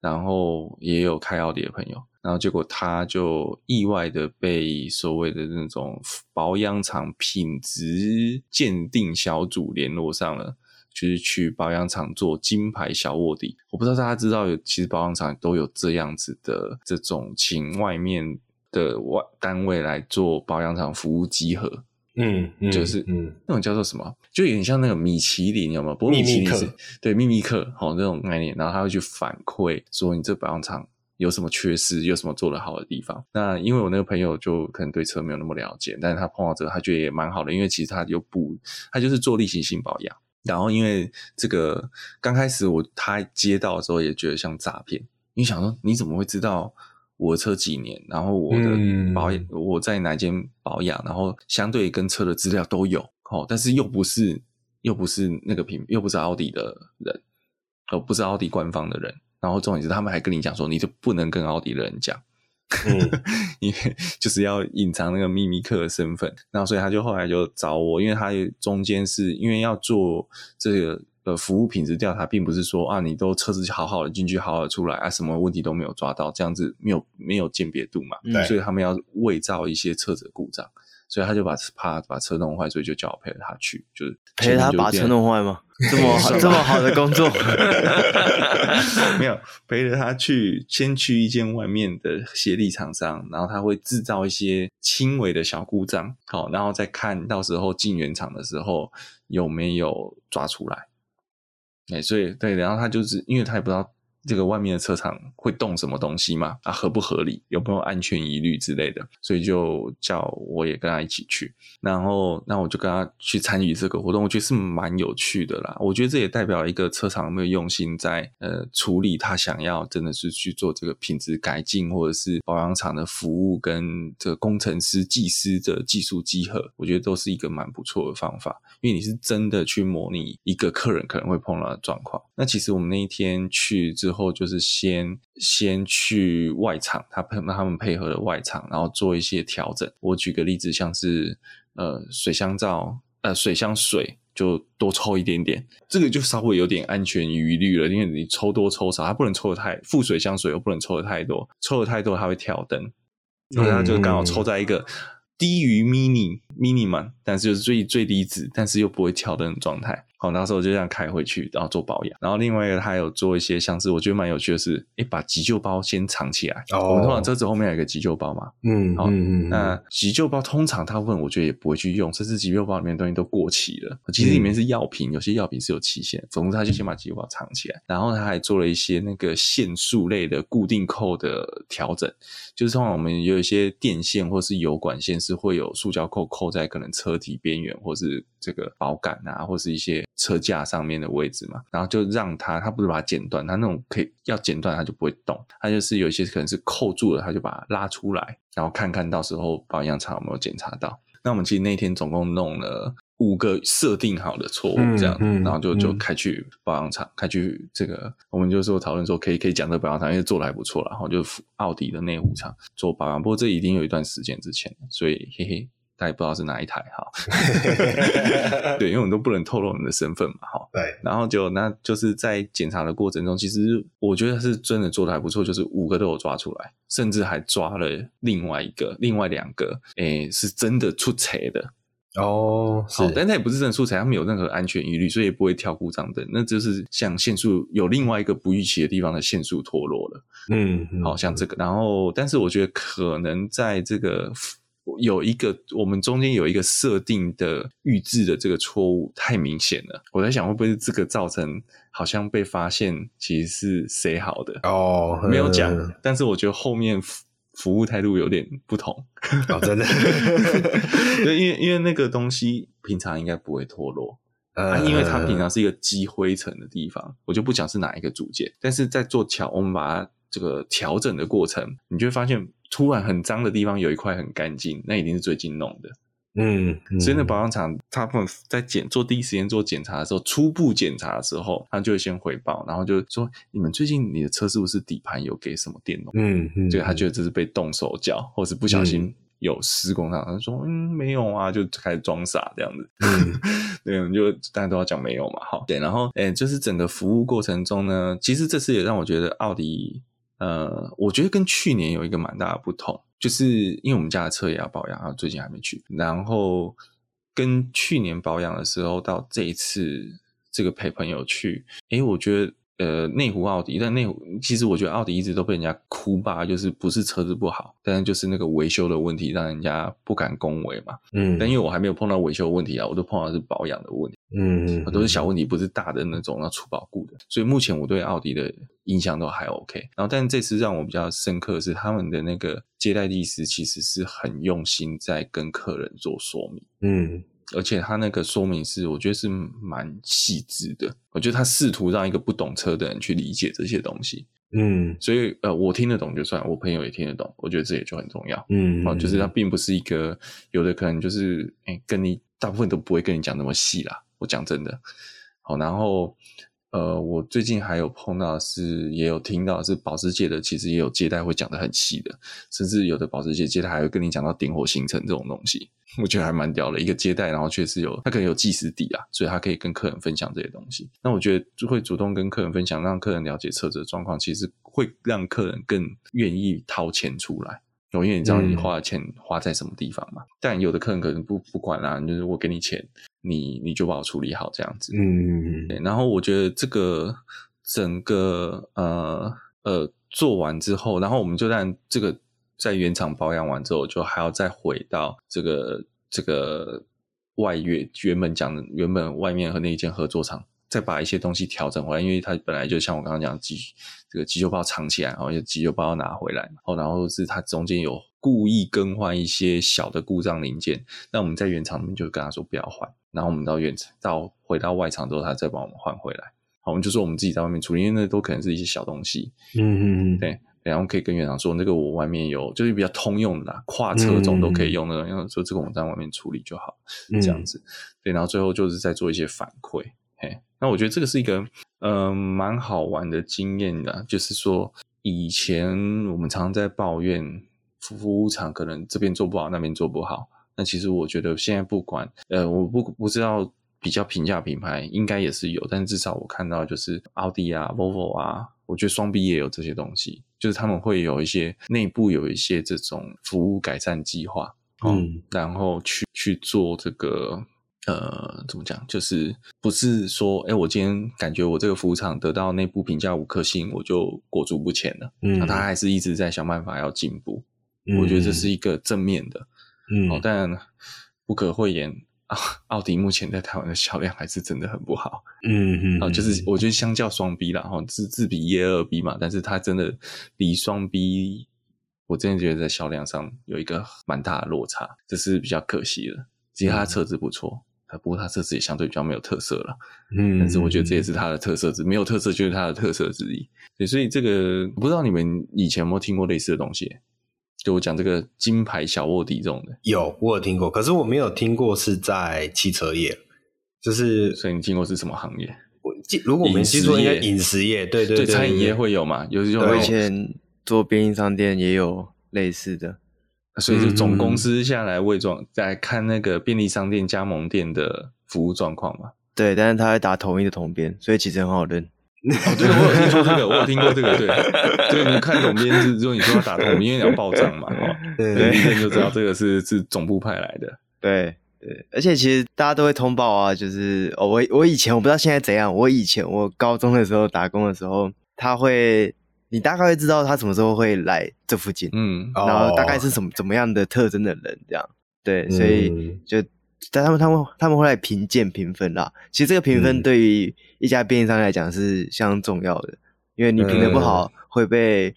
然后也有开奥迪的朋友。然后结果他就意外的被所谓的那种保养厂品质鉴定小组联络上了，就是去保养厂做金牌小卧底。我不知道大家知道有，其实保养厂都有这样子的这种请外面的外单位来做保养厂服务集合。
嗯，嗯
就是嗯那种叫做什么，就有点像那个米其林，有没有？不过
秘密客
对秘密客好那种概念，然后他会去反馈说你这保养厂。有什么缺失，有什么做得好的地方？那因为我那个朋友就可能对车没有那么了解，但是他碰到这个，他觉得也蛮好的，因为其实他有补，他就是做例行性保养。然后因为这个刚开始我他接到的时候也觉得像诈骗，你想说你怎么会知道我的车几年，然后我的保养、嗯、我在哪间保养，然后相对跟车的资料都有，哦，但是又不是又不是那个品，又不是奥迪的人，哦，不是奥迪官方的人。然后重点是，他们还跟你讲说，你就不能跟奥迪的人讲，嗯，[LAUGHS] 因为就是要隐藏那个秘密客的身份。然后所以他就后来就找我，因为他中间是因为要做这个呃服务品质调查，并不是说啊，你都车子好好的进去，好好的出来啊，什么问题都没有抓到，这样子没有没有鉴别度嘛，对，所以他们要伪造一些车子的故障。所以他就把怕把车弄坏，所以就叫我陪着他去，就是
陪他把车弄坏吗？这么 [LAUGHS] 好这么好的工作，[LAUGHS]
没有陪着他去，先去一间外面的协力厂商，然后他会制造一些轻微的小故障，好，然后再看到时候进原厂的时候有没有抓出来。哎，所以对，然后他就是因为他也不知道。这个外面的车厂会动什么东西吗？啊，合不合理？有没有安全疑虑之类的？所以就叫我也跟他一起去，然后那我就跟他去参与这个活动，我觉得是蛮有趣的啦。我觉得这也代表一个车厂有没有用心在呃处理他想要真的是去做这个品质改进，或者是保养厂的服务跟这个工程师、技师的技术集合，我觉得都是一个蛮不错的方法，因为你是真的去模拟一个客人可能会碰到的状况。那其实我们那一天去之后。就是先先去外场，他配他们配合的外场，然后做一些调整。我举个例子，像是呃水箱罩，呃水箱水就多抽一点点，这个就稍微有点安全疑虑了，因为你抽多抽少，它不能抽的太副水箱水又不能抽的太多，抽的太多它会跳灯，所以它就刚好抽在一个低于 mini minimum，但是就是最最低值，但是又不会跳灯的状态。好，那时候我就这样开回去，然后做保养。然后另外一个，他有做一些像是我觉得蛮有趣的是，哎、欸，把急救包先藏起来。哦，我们通常车子后面有一个急救包嘛。嗯，好，嗯嗯。那急救包通常大部分，我觉得也不会去用，甚至急救包里面的东西都过期了。其实里面是药品，有些药品是有期限。总之，他就先把急救包藏起来。然后他还做了一些那个线束类的固定扣的调整，就是通常我们有一些电线或是油管线是会有塑胶扣扣在可能车体边缘，或是这个保杆啊，或是一些。车架上面的位置嘛，然后就让它，它不是把它剪断，它那种可以要剪断它就不会动，它就是有一些可能是扣住了，它就把它拉出来，然后看看到时候保养厂有没有检查到。那我们其实那天总共弄了五个设定好的错误，这样，嗯嗯、然后就就开去保养厂，开去这个，我们就说讨论说可以可以讲这个保养厂，因为做的还不错，然后就奥迪的内湖厂做保养，不过这已经有一段时间之前了，所以嘿嘿。大家也不知道是哪一台哈。[LAUGHS] 对，因为我们都不能透露你的身份嘛，哈。
对。
然后就那就是在检查的过程中，其实我觉得是真的做的还不错，就是五个都有抓出来，甚至还抓了另外一个、另外两个，诶，是真的出错的。
哦，好，
但它也不是真的出错，它没有任何安全疑虑，所以也不会跳故障灯。那就是像限速有另外一个不预期的地方的限速脱落了。
嗯，嗯，
好像这个。然后，但是我觉得可能在这个有一个我们中间有一个设定的预置的这个错误太明显了。我在想会不会是这个造成好像被发现其实是谁好的
哦，
没有讲。但是我觉得后面。服务态度有点不同
哦，真的，[LAUGHS]
对，因为因为那个东西平常应该不会脱落，因为它平常是一个积灰尘的地方，我就不讲是哪一个组件，但是在做调，我们把它这个调整的过程，你就会发现突然很脏的地方有一块很干净，那一定是最近弄的。
嗯，嗯，
所以那保养厂他们在检做第一时间做检查的时候，初步检查的时候，他就会先回报，然后就说你们最近你的车是不是底盘有给什么电容？
嗯嗯，
所以他觉得这是被动手脚，或是不小心有施工上，他、嗯、说嗯没有啊，就开始装傻这样子。嗯，[LAUGHS] 对，就大家都要讲没有嘛，好，对，然后诶就是整个服务过程中呢，其实这次也让我觉得奥迪，呃，我觉得跟去年有一个蛮大的不同。就是因为我们家的车也要保养，然后最近还没去。然后跟去年保养的时候到这一次这个陪朋友去，诶，我觉得呃内湖奥迪，但内湖其实我觉得奥迪一直都被人家哭吧，就是不是车子不好，但是就是那个维修的问题让人家不敢恭维嘛。
嗯，
但因为我还没有碰到维修问题啊，我都碰到是保养的问题。
嗯，
都是小问题，不是大的那种要出保固的。所以目前我对奥迪的印象都还 OK。然后，但这次让我比较深刻的是他们的那个接待技师其实是很用心在跟客人做说明。
嗯，
而且他那个说明是我觉得是蛮细致的。我觉得他试图让一个不懂车的人去理解这些东西。
嗯，
所以呃，我听得懂就算，我朋友也听得懂，我觉得这也就很重要。
嗯，
哦，就是他并不是一个有的可能就是哎，跟你大部分都不会跟你讲那么细啦。我讲真的，好，然后呃，我最近还有碰到是，也有听到是保时捷的，其实也有接待会讲得很细的，甚至有的保时捷接待还会跟你讲到点火行程这种东西，我觉得还蛮屌的。一个接待，然后确实有他可能有计时底啊，所以他可以跟客人分享这些东西。那我觉得就会主动跟客人分享，让客人了解车子的状况，其实会让客人更愿意掏钱出来。因为你知道你花的钱花在什么地方嘛？嗯、但有的客人可能不不管啦，就是我给你钱，你你就把我处理好这样子。
嗯，
然后我觉得这个整个呃呃做完之后，然后我们就让这个在原厂保养完之后，就还要再回到这个这个外月原本讲的原本外面和那一间合作厂。再把一些东西调整回来，因为它本来就像我刚刚讲的急这个急救包藏起来，然后急救包要拿回来，然后然后是它中间有故意更换一些小的故障零件，那我们在原厂里面就跟他说不要换，然后我们到原厂到回到外厂之后，他再帮我们换回来，好，我们就说我们自己在外面处理，因为那都可能是一些小东西，
嗯嗯嗯，
对，然后可以跟原厂说那个我外面有就是比较通用的啦，跨车种都可以用的，然后说这个我们在外面处理就好，这样子，对，然后最后就是再做一些反馈。嘿，那我觉得这个是一个呃蛮好玩的经验的，就是说以前我们常常在抱怨服务厂可能这边做不好，那边做不好。那其实我觉得现在不管呃，我不不知道比较平价品牌应该也是有，但至少我看到就是奥迪啊、Volvo 啊，我觉得双 B 也有这些东西，就是他们会有一些内部有一些这种服务改善计划，
嗯，
然后去去做这个。呃，怎么讲？就是不是说，哎，我今天感觉我这个服务厂得到内部评价五颗星，我就裹足不前了。
嗯，那
他还是一直在想办法要进步。
嗯，
我觉得这是一个正面的。
嗯，
哦，但不可讳言，啊，奥迪目前在台湾的销量还是真的很不好。
嗯嗯，
啊，就是我觉得相较双 B 啦，哈，自自比一二 B 嘛，但是它真的比双 B，我真的觉得在销量上有一个蛮大的落差，这是比较可惜的。其实它的车子不错。不过它这次也相对比较没有特色了，
嗯，
但是我觉得这也是它的特色之，没有特色就是它的特色之一。对，所以这个不知道你们以前有没有听过类似的东西？就我讲这个金牌小卧底这种的，
有我有听过，可是我没有听过是在汽车业，就是
所以你听过是什么行业？
我记如果我们记错，应该饮食业，对对对，
餐饮业会有嘛？有这种
我以前做便利商店也有类似的。
所以就总公司下来伪装，在看那个便利商店加盟店的服务状况嘛。
对，但是他会打统一的统编，所以其实很好认。
哦，对，我有听说这个，我有听过这个，对，对，你看统编是，如果你说要打统一，因为你要报账嘛，哦，对，一看就知道这个是是总部派来的。[LAUGHS]
对对，而且其实大家都会通报啊，就是哦，我我以前我不知道现在怎样，我以前我高中的时候打工的时候，他会。你大概会知道他什么时候会来这附近，嗯，然后大概是什么怎么样的特征的人，这样，对，所以就但他们他们他们会来评鉴评分啦。其实这个评分对于一家便利商店来讲是相当重要的，因为你评的不好会被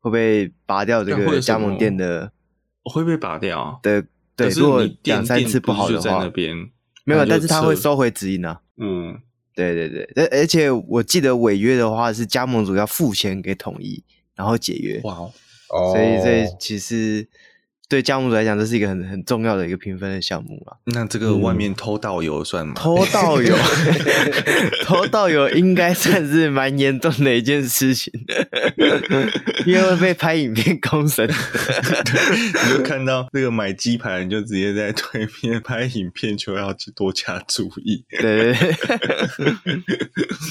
会被拔掉这个加盟店的，
会被拔掉。
对对，如果两三次不好的话，没有，但是他会收回指引啊，嗯。对对对，而而且我记得违约的话是加盟主要付钱给统一，然后解约。哇哦！所以这其实对加盟主来讲，这是一个很很重要的一个评分的项目啊。
那这个外面偷盗油算吗？
偷盗油，[LAUGHS] 偷盗油应该算是蛮严重的一件事情，因为会被拍影片公审。[LAUGHS]
你就看到那个买鸡排，你就直接在对面拍影片，就要多加注意。
对对对。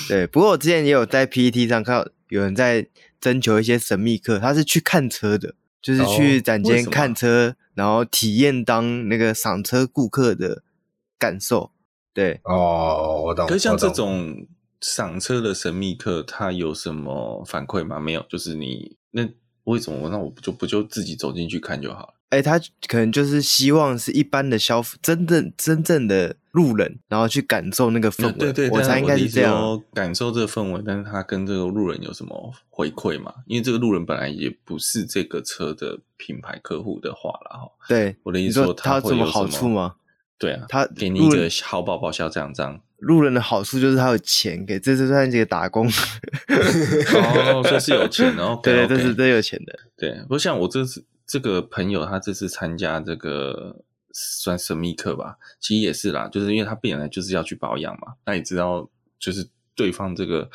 [LAUGHS] 对，不过我之前也有在 PPT 上看到有人在征求一些神秘客，他是去看车的，就是去展间看车，然后体验当那个赏车顾客的感受。对，
哦，我懂。
可是像这种赏车的神秘客，他有什么反馈吗？没有，就是你那为什么？那我不就不就自己走进去看就好了？
哎，他可能就是希望是一般的消费，真正真正的路人，然后去感受那个氛围。
对对，
我猜应该是这样，
感受这个氛围。但是他跟这个路人有什么回馈嘛？因为这个路人本来也不是这个车的品牌客户的话了哈。
对，
我的意思说
他有什么好处吗？
对啊，他给你一个好宝宝小奖章。
路人的好处就是他有钱给，这是算这个打工。[LAUGHS]
哦，这是有钱哦。[LAUGHS]
对，这是真有钱的。
对，不像我这次。这个朋友他这次参加这个算神秘课吧，其实也是啦，就是因为他本来就是要去保养嘛，那也知道就是对方这个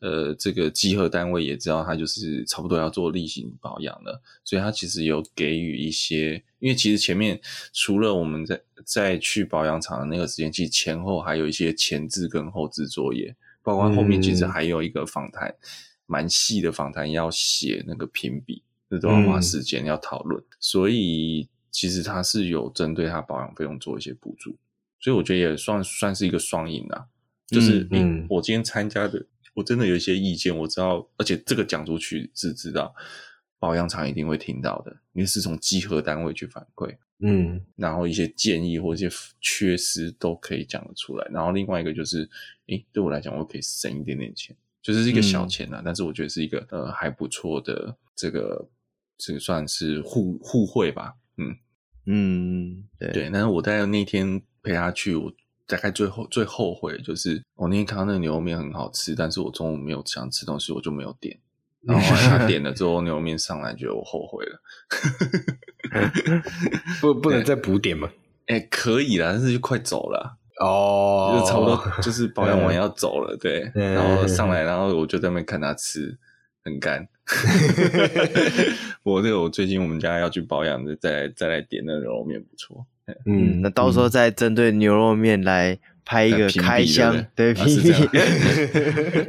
呃这个集合单位也知道他就是差不多要做例行保养了，所以他其实有给予一些，因为其实前面除了我们在在去保养厂的那个时间，其实前后还有一些前置跟后置作业，包括后面其实还有一个访谈，蛮细的访谈要写那个评比。这都要花时间要讨论，嗯、所以其实他是有针对他保养费用做一些补助，所以我觉得也算算是一个双赢啊。就是嗯，嗯，我今天参加的，我真的有一些意见，我知道，而且这个讲出去是知道保养厂一定会听到的，因为是从集合单位去反馈，嗯，然后一些建议或一些缺失都可以讲得出来。然后另外一个就是，诶，对我来讲，我可以省一点点钱，就是一个小钱啊，嗯、但是我觉得是一个呃还不错的这个。这个算是互互惠吧，嗯嗯，对对。但是我在那天陪他去，我大概最后最后悔就是，我那天看到那个牛肉面很好吃，但是我中午没有想吃东西，我就没有点。然后他点了之后，[LAUGHS] 牛肉面上来，觉得我后悔了。[LAUGHS]
不，不能再补点吗？
哎，可以啦，但是就快走了
哦，
就差不多就是保养完要走了，对。然后上来，然后我就在那边看他吃，很干。[LAUGHS] 我这个我最近我们家要去保养的，再再来点那个牛肉面不错。
嗯，那到时候再针对牛肉面来拍一个开箱，对，评比，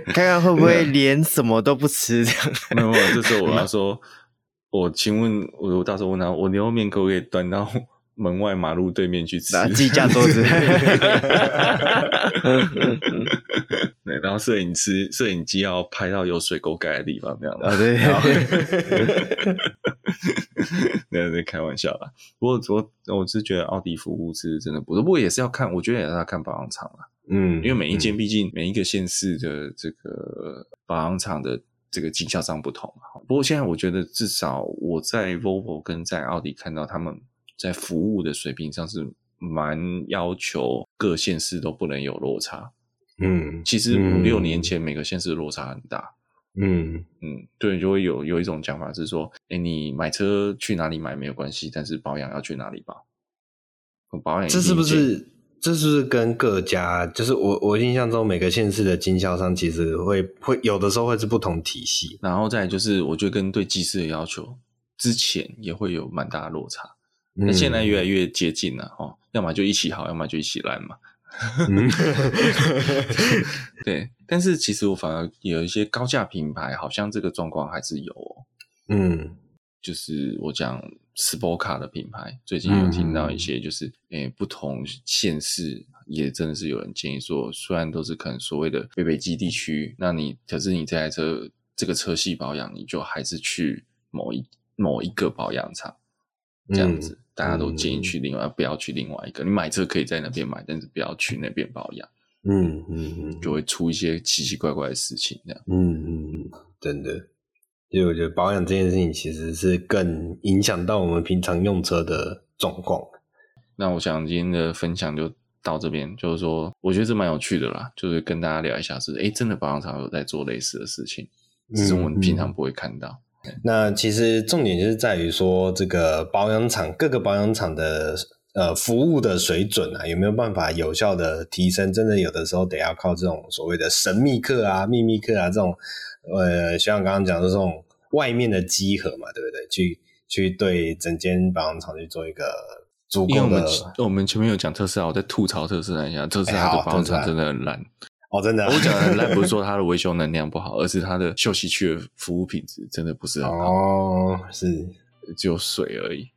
[LAUGHS] 看看会不会 [LAUGHS] 连什么都不吃这样。
没有，这时候我要说，我请问，我我到时候问他，我牛肉面可不可以端到门外马路对面去吃？
自己架桌子。
对，然后摄影师、摄影机要拍到有水沟盖的地方，这样的。
啊，对。[LAUGHS]
那在开玩笑啦。不过我我是觉得奥迪服务是真的不错，不过也是要看，我觉得也是要看保养厂啦。嗯，因为每一间毕竟每一个县市的这个保养厂的这个经销商不同。不过现在我觉得至少我在 Volvo 跟在奥迪看到他们在服务的水平上是蛮要求各县市都不能有落差。嗯，其实五六年前每个县市的落差很大。嗯嗯，对，就会有有一种讲法是说，哎，你买车去哪里买没有关系，但是保养要去哪里保？保养
这是不是？这是不是跟各家？就是我我印象中每个县市的经销商其实会会有的时候会是不同体系，
然后再就是我觉得跟对技师的要求之前也会有蛮大的落差。那现在越来越接近了哦，要么就一起好，要么就一起烂嘛。[LAUGHS] 对，但是其实我反而有一些高价品牌，好像这个状况还是有哦。
嗯，
就是我讲 Sport 卡的品牌，最近有听到一些，就是诶、嗯欸，不同县市也真的是有人建议说，虽然都是可能所谓的北北基地区，那你可是你这台车这个车系保养，你就还是去某一某一个保养厂这样子。嗯大家都建议去另外，嗯、不要去另外一个。你买车可以在那边买，但是不要去那边保养。
嗯嗯嗯，
就会出一些奇奇怪怪的事情。这样，
嗯嗯嗯，真的。所以我觉得保养这件事情其实是更影响到我们平常用车的状况。
那我想今天的分享就到这边，就是说，我觉得这蛮有趣的啦，就是跟大家聊一下是，是诶真的保养厂有在做类似的事情，只是我们平常不会看到。嗯嗯
那其实重点就是在于说，这个保养厂各个保养厂的呃服务的水准啊，有没有办法有效的提升？真的有的时候得要靠这种所谓的神秘客啊、秘密客啊这种，呃，像刚刚讲的这种外面的集合嘛，对不对？去去对整间保养厂去做一个足够的。因为我们
我们前面有讲特斯拉，我在吐槽特斯拉一下，特斯拉的保养厂真的很烂。
哦，真的，
我讲的很烂，不是说 [LAUGHS] 它的维修能量不好，而是它的休息区的服务品质真的不是很好。
哦，是
只有水而已，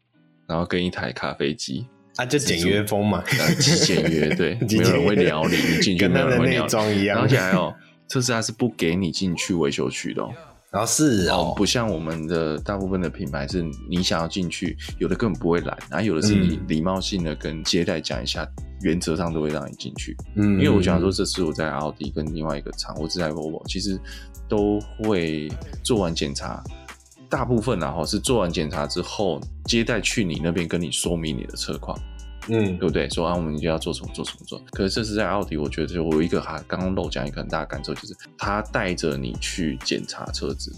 然后跟一台咖啡机
啊，就简约风嘛，
极简约，对，[LAUGHS] 没有人会聊你，你进去没有人会聊。
一样，
而且还有特斯拉是不给你进去维修区的哦。
然后是哦，
不像我们的大部分的品牌，是你想要进去，有的根本不会来，然后有的是你礼貌性的跟接待讲一下，原则上都会让你进去。嗯，因为我想说，这次我在奥迪跟另外一个厂，我是在 Volvo，其实都会做完检查，大部分然后是做完检查之后，接待去你那边跟你说明你的车况。嗯，对不对？说啊，我们就要做什么做什么做。可是这是在奥迪，我觉得就我有一个还刚刚漏讲一个很大的感受，就是他带着你去检查车子，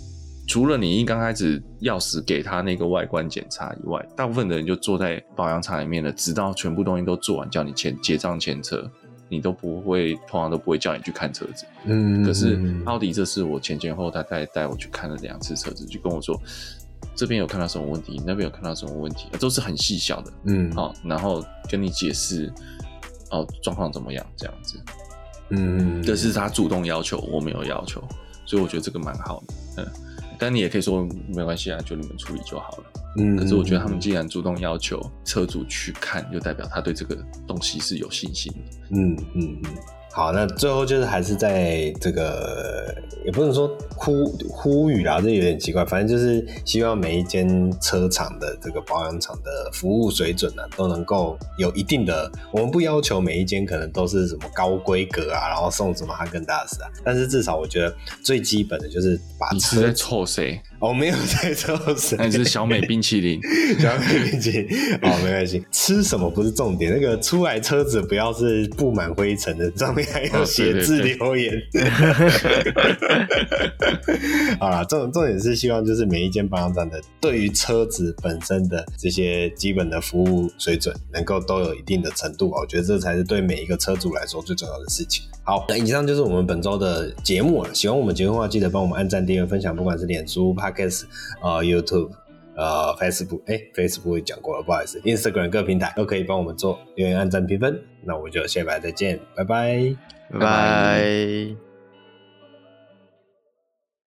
除了你一刚开始钥匙给他那个外观检查以外，大部分的人就坐在保养厂里面了，直到全部东西都做完，叫你签结账签车，你都不会，通常都不会叫你去看车子。嗯，可是奥迪这次我前前后后他带带我去看了两次车子，就跟我说。这边有看到什么问题，那边有看到什么问题，都是很细小的，嗯，好，然后跟你解释，哦，状况怎么样，这样子，嗯，这是他主动要求，我没有要求，所以我觉得这个蛮好的，嗯，但你也可以说没关系啊，就你们处理就好了，嗯，可是我觉得他们既然主动要求车主去看，就代表他对这个东西是有信心的，
嗯嗯嗯。好，那最后就是还是在这个，也不能说呼呼吁啦，这有点奇怪。反正就是希望每一间车厂的这个保养厂的服务水准呢、啊，都能够有一定的。我们不要求每一间可能都是什么高规格啊，然后送什么哈根达斯啊，但是至少我觉得最基本的就是把车。
你是在臭谁？
哦，没有在抽水？
那是小美冰淇淋，[LAUGHS]
小美冰淇淋。哦，没关系，吃什么不是重点，那个出来车子不要是布满灰尘的，上面还要写字留言。[LAUGHS] 好了，重重点是希望就是每一间保养站的对于车子本身的这些基本的服务水准，能够都有一定的程度。我觉得这才是对每一个车主来说最重要的事情。好，那以上就是我们本周的节目了。喜欢我们节目的话，记得帮我们按赞、订阅、分享，不管是脸书、Podcast、呃、YouTube、呃、Facebook，哎，Facebook 也讲过了，不好意思，Instagram 各平台都可以帮我们做留言、按赞、评分。那我们就下礼拜再见，拜拜，
拜拜。